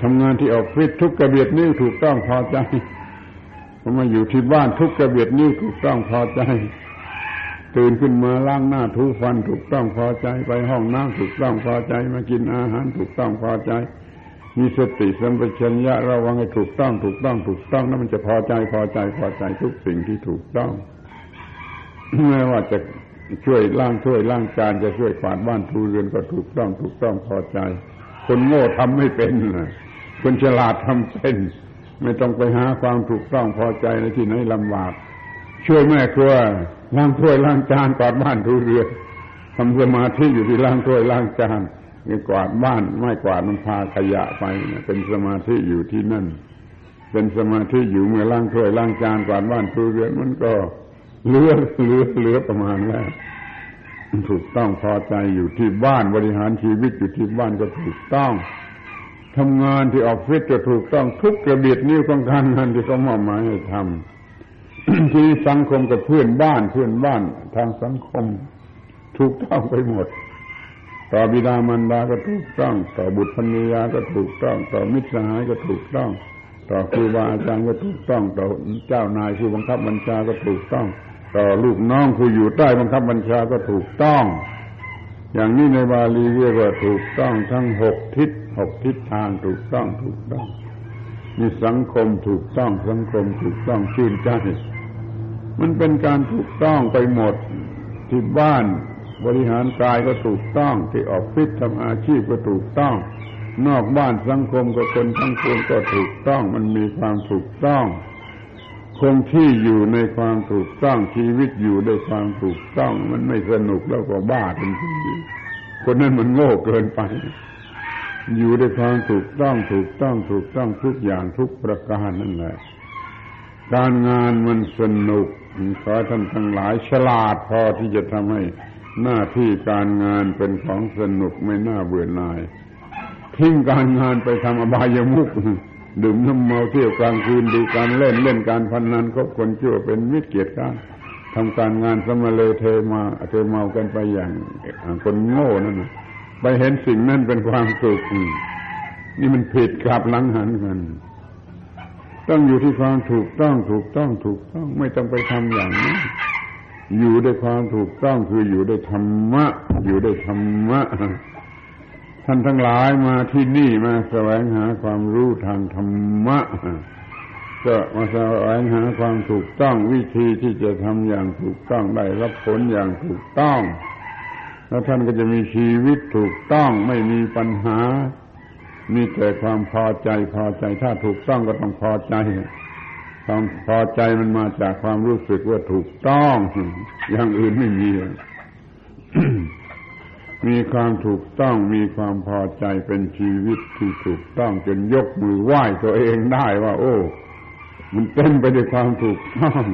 ทำงานที่ออฟฟิศทุกกระเบียดนิ้วถูกต้องพอใจพอมาอยู่ที่บ้านทุกกระเบียดนิ้วถูกต้องพอใจ ตื่นขึ้นมาล้างหน้าทูฟันถูกต้องพอใจ ไปห้องน้ำถูกต้องพอใจ มากินอาหารถูกต้องพอใจ มีสติสัมปชัญญะระวังให้ถูกต้องถูกต้องถูกต้องแล้วมันจะพอใจพอใจพอใจทุกสิ่งที่ถูกต้องไม่ว่าจะ ช่วยล้างถ้วยล้างจานจะช่วยกวาดบ้านทูเรือนก็ถูกต้องถูกต้องพอใจ คนโง่ทำไม่เป็นคนฉลาดทำเป็น ไม่ต้องไปหาความถูกต้องพอใจในที่ไหนลำบาก ช่วยแม่ครัวล้างถ้วยล้างจานกวาดบ้านทูเรือนทำสมาธิอยู่ที่ล้างถ้วยล้างจานนี่กวาดบ้านไม่กวาดมันพาขยะไปเป็นสมาธิอยู่ที่นั่น เป็นสมาธิอยู่เมื่อล้างถ้วยล้างจานกวาดบ้านทูเรือนมันก็ เหลือเหลือเหลือประมาณแล้วถูกต้องพอใจอยู่ที่บ้านบริหารชีวิตอยู่ที่บ้านก็ถูกต้องทำงานที่ออฟฟิศจะถูกต้องทุกกระเบียดนิ้วของการงานที่เขามอบหมายให้ทำที่สังคมกับเพื่อนบ้านเพื่อนบ้านทางสังคม ถูกต้องไปหมด ต่อบิดามารดาก็ถูกต้อง ต่อบุตรภรรยาก็ถูกต้อง ต่อมิตรสหายก็ถูกต้อง ต่อครูบาอาจารย์ก็ถูกต้อง ต่อเจ้านายผู้บังคับบัญชาก็ถูกต้อง ต่อลูกน้องผู้อยู่ใต้บังคับบัญชาก็ถูกต้อง อย่างนี้ในบาลีเรียกว่าถูกต้องทั้งหกทิศหกทิศทางถูกต้องถูกต้องมีสังคมถูกต้องสังคมถูกต้องชื่นใจมันเป็นการถูกต้องไปหมดที่บ้านบริหารกายก็ถูกต้อง ที่ออฟฟิศทำอาชีพก็ถูกต้อง นอกบ้านสังคมกับคนทั้งปวงก็ถูกต้อง มันมีความถูกต้อง คงที่อยู่ในความถูกต้องชีวิตอยู่ด้วยความถูกต้อง มันไม่สนุกแล้วก็บ้าเป็นทีคนนั้นมันโง่เกินไป อยู่ด้วยความถูกต้องถูกต้องถูกต้องทุกอย่างทุกประการนั่นแหละการงานมันสนุกขอท่านทั้งหลายฉลาดพอที่จะทำให้หน้าที่การงานเป็นของสนุกไม่น่าเบื่อหน่าย ทิ้งการงานไปทำอบายมุก ดื่มน้ำเมาเที่ยวกลางคืนดูการเล่นเล่นการพนนันคบคนชั่วเป็นมิตรเกียรติการทำการงานสมเลเทมาเทเมากันไปอย่างคนโง่นั่นไปเห็นสิ่งนั้นเป็นความสุขนี่มันผิดกลับหลังหันกัน ต้องอยู่ที่ความถูกต้องถูกต้องถูกต้องไม่ต้องไปทำอย่างนี้อยู่ด้วยความถูกต้องคืออยู่ด้วยธรรมะ อยู่ด้วยธรรมะ ท่านทั้งหลายมาที่นี่มาแสวงหาความรู้ทางธรรมะ ก็มาแสวงหาความถูกต้องวิธีที่จะทำอย่างถูกต้องได้รับผลอย่างถูกต้อง แล้วท่านก็จะมีชีวิตถูกต้องไม่มีปัญหา มีแต่ความพอใจพอใจถ้าถูกต้องก็ต้องพอใจความพอใจมันมาจากความรู้สึกว่าถูกต้อง อย่างอื่นไม่มี มีความถูกต้องมีความพอใจเป็นชีวิตที่ถูกต้องจนยกมือไหว้ตัวเองได้ว่า โอ้ มันเต็มไปด้วยความถูกต้อง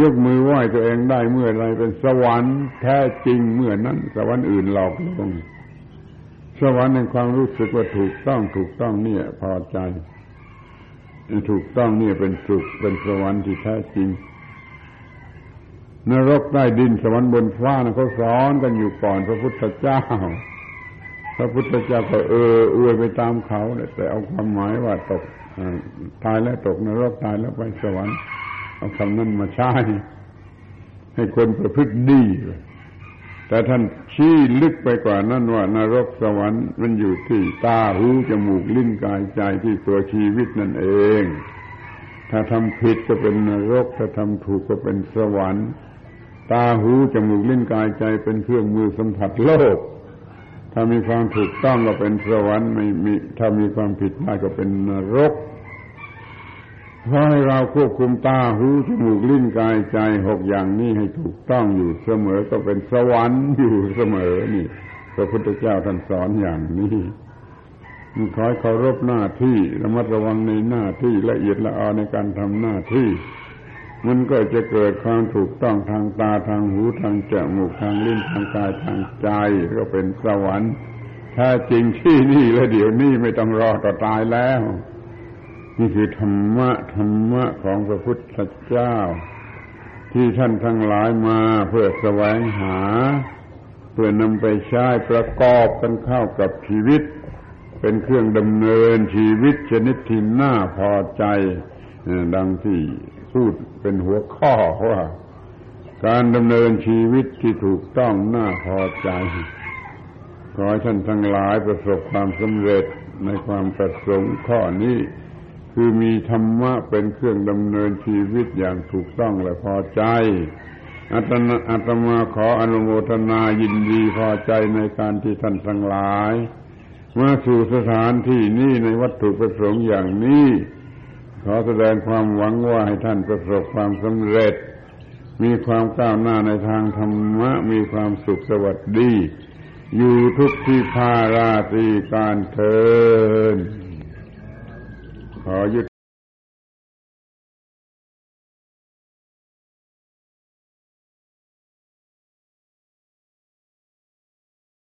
ยกมือไหว้ตัวเองได้เมื่อไรเป็นสวรรค์แท้จริงเมื่อนั้น สวรรค์อื่นหลอกลวงสวรรค์ในความรู้สึกว่าถูกต้องถูกต้องเนี่ย พอใจ ถูกต้องเนี่ยเป็นสุขเป็นสวรรค์ที่แท้จริง นรกใต้ดินสวรรค์บนฟ้านะเขาสอนกันอยู่ก่อนพระพุทธเจ้า พระพุทธเจ้าก็เอออวยไปตามเขาแต่เอาความหมายว่าตกตายแล้วตกนรกตายแล้วไปสวรรค์เอาคำนั้นมาใช้ให้คนประพฤติดีแต่ท่านชี้ลึกไปกว่านั้นว่านรกสวรรค์มันอยู่ที่ตาหูจมูกลิ้นกายใจที่ตัวชีวิตนั่นเอง ถ้าทำผิดก็เป็นนรก ถ้าทำถูกก็เป็นสวรรค์ ตาหูจมูกลิ้นกายใจเป็นเครื่องมือสัมผัสโลก ถ้ามีความถูกต้องก็เป็นสวรรค์ไม่มีถ้ามีความผิดพลาดก็เป็นนรกขอให้เราควบคุมตาหูจมูกลิ้นกายใจหกอย่างนี้ให้ถูกต้องอยู่เสมอก็เป็นสวรรค์อยู่เสมอนี่พระพุทธเจ้าท่านสอนอย่างนี้ขอให้เคารพหน้าที่ระมัดระวังในหน้าที่ละเอียดละออในการทำหน้าที่ มันก็จะเกิดความถูกต้องทางตาทางหูทางจมูกทางลิ้นทางกายทางใจก็เป็นสวรรค์ถ้าจริงที่นี่และเดี๋ยวนี้ไม่ต้องรอต่อตายแล้ว นี่คือธรรมะธรรมะของพระพุทธเจ้า ที่ท่านทั้งหลายมาเพื่อแสวงหา เพื่อนำไปใช้ประกอบกันเข้ากับชีวิต เป็นเครื่องดำเนินชีวิตชนิดที่น่าพอใจ ดังที่ พูดเป็นหัวข้อว่า การดำเนินชีวิตที่ถูกต้องน่าพอใจ ขอให้ท่านทั้งหลายประสบความสำเร็จในความประสงค์ข้อนี้ คือมีธรรมะเป็นเครื่องดำเนินชีวิตอย่างถูกต้องและพอใจอาตมาอาตมาขออนุโมทนายินดีพอใจในการที่ท่านทั้งหลายมาสู่สถานที่นี้ในวัตถุประสงค์อย่างนี้ ขอแสดงความหวังว่าให้ท่านประสบความสำเร็จ มีความก้าวหน้าในทางธรรมะ มีความสุขสวัสดี อยู่ทุกที่พาราตีการเทินขอยุด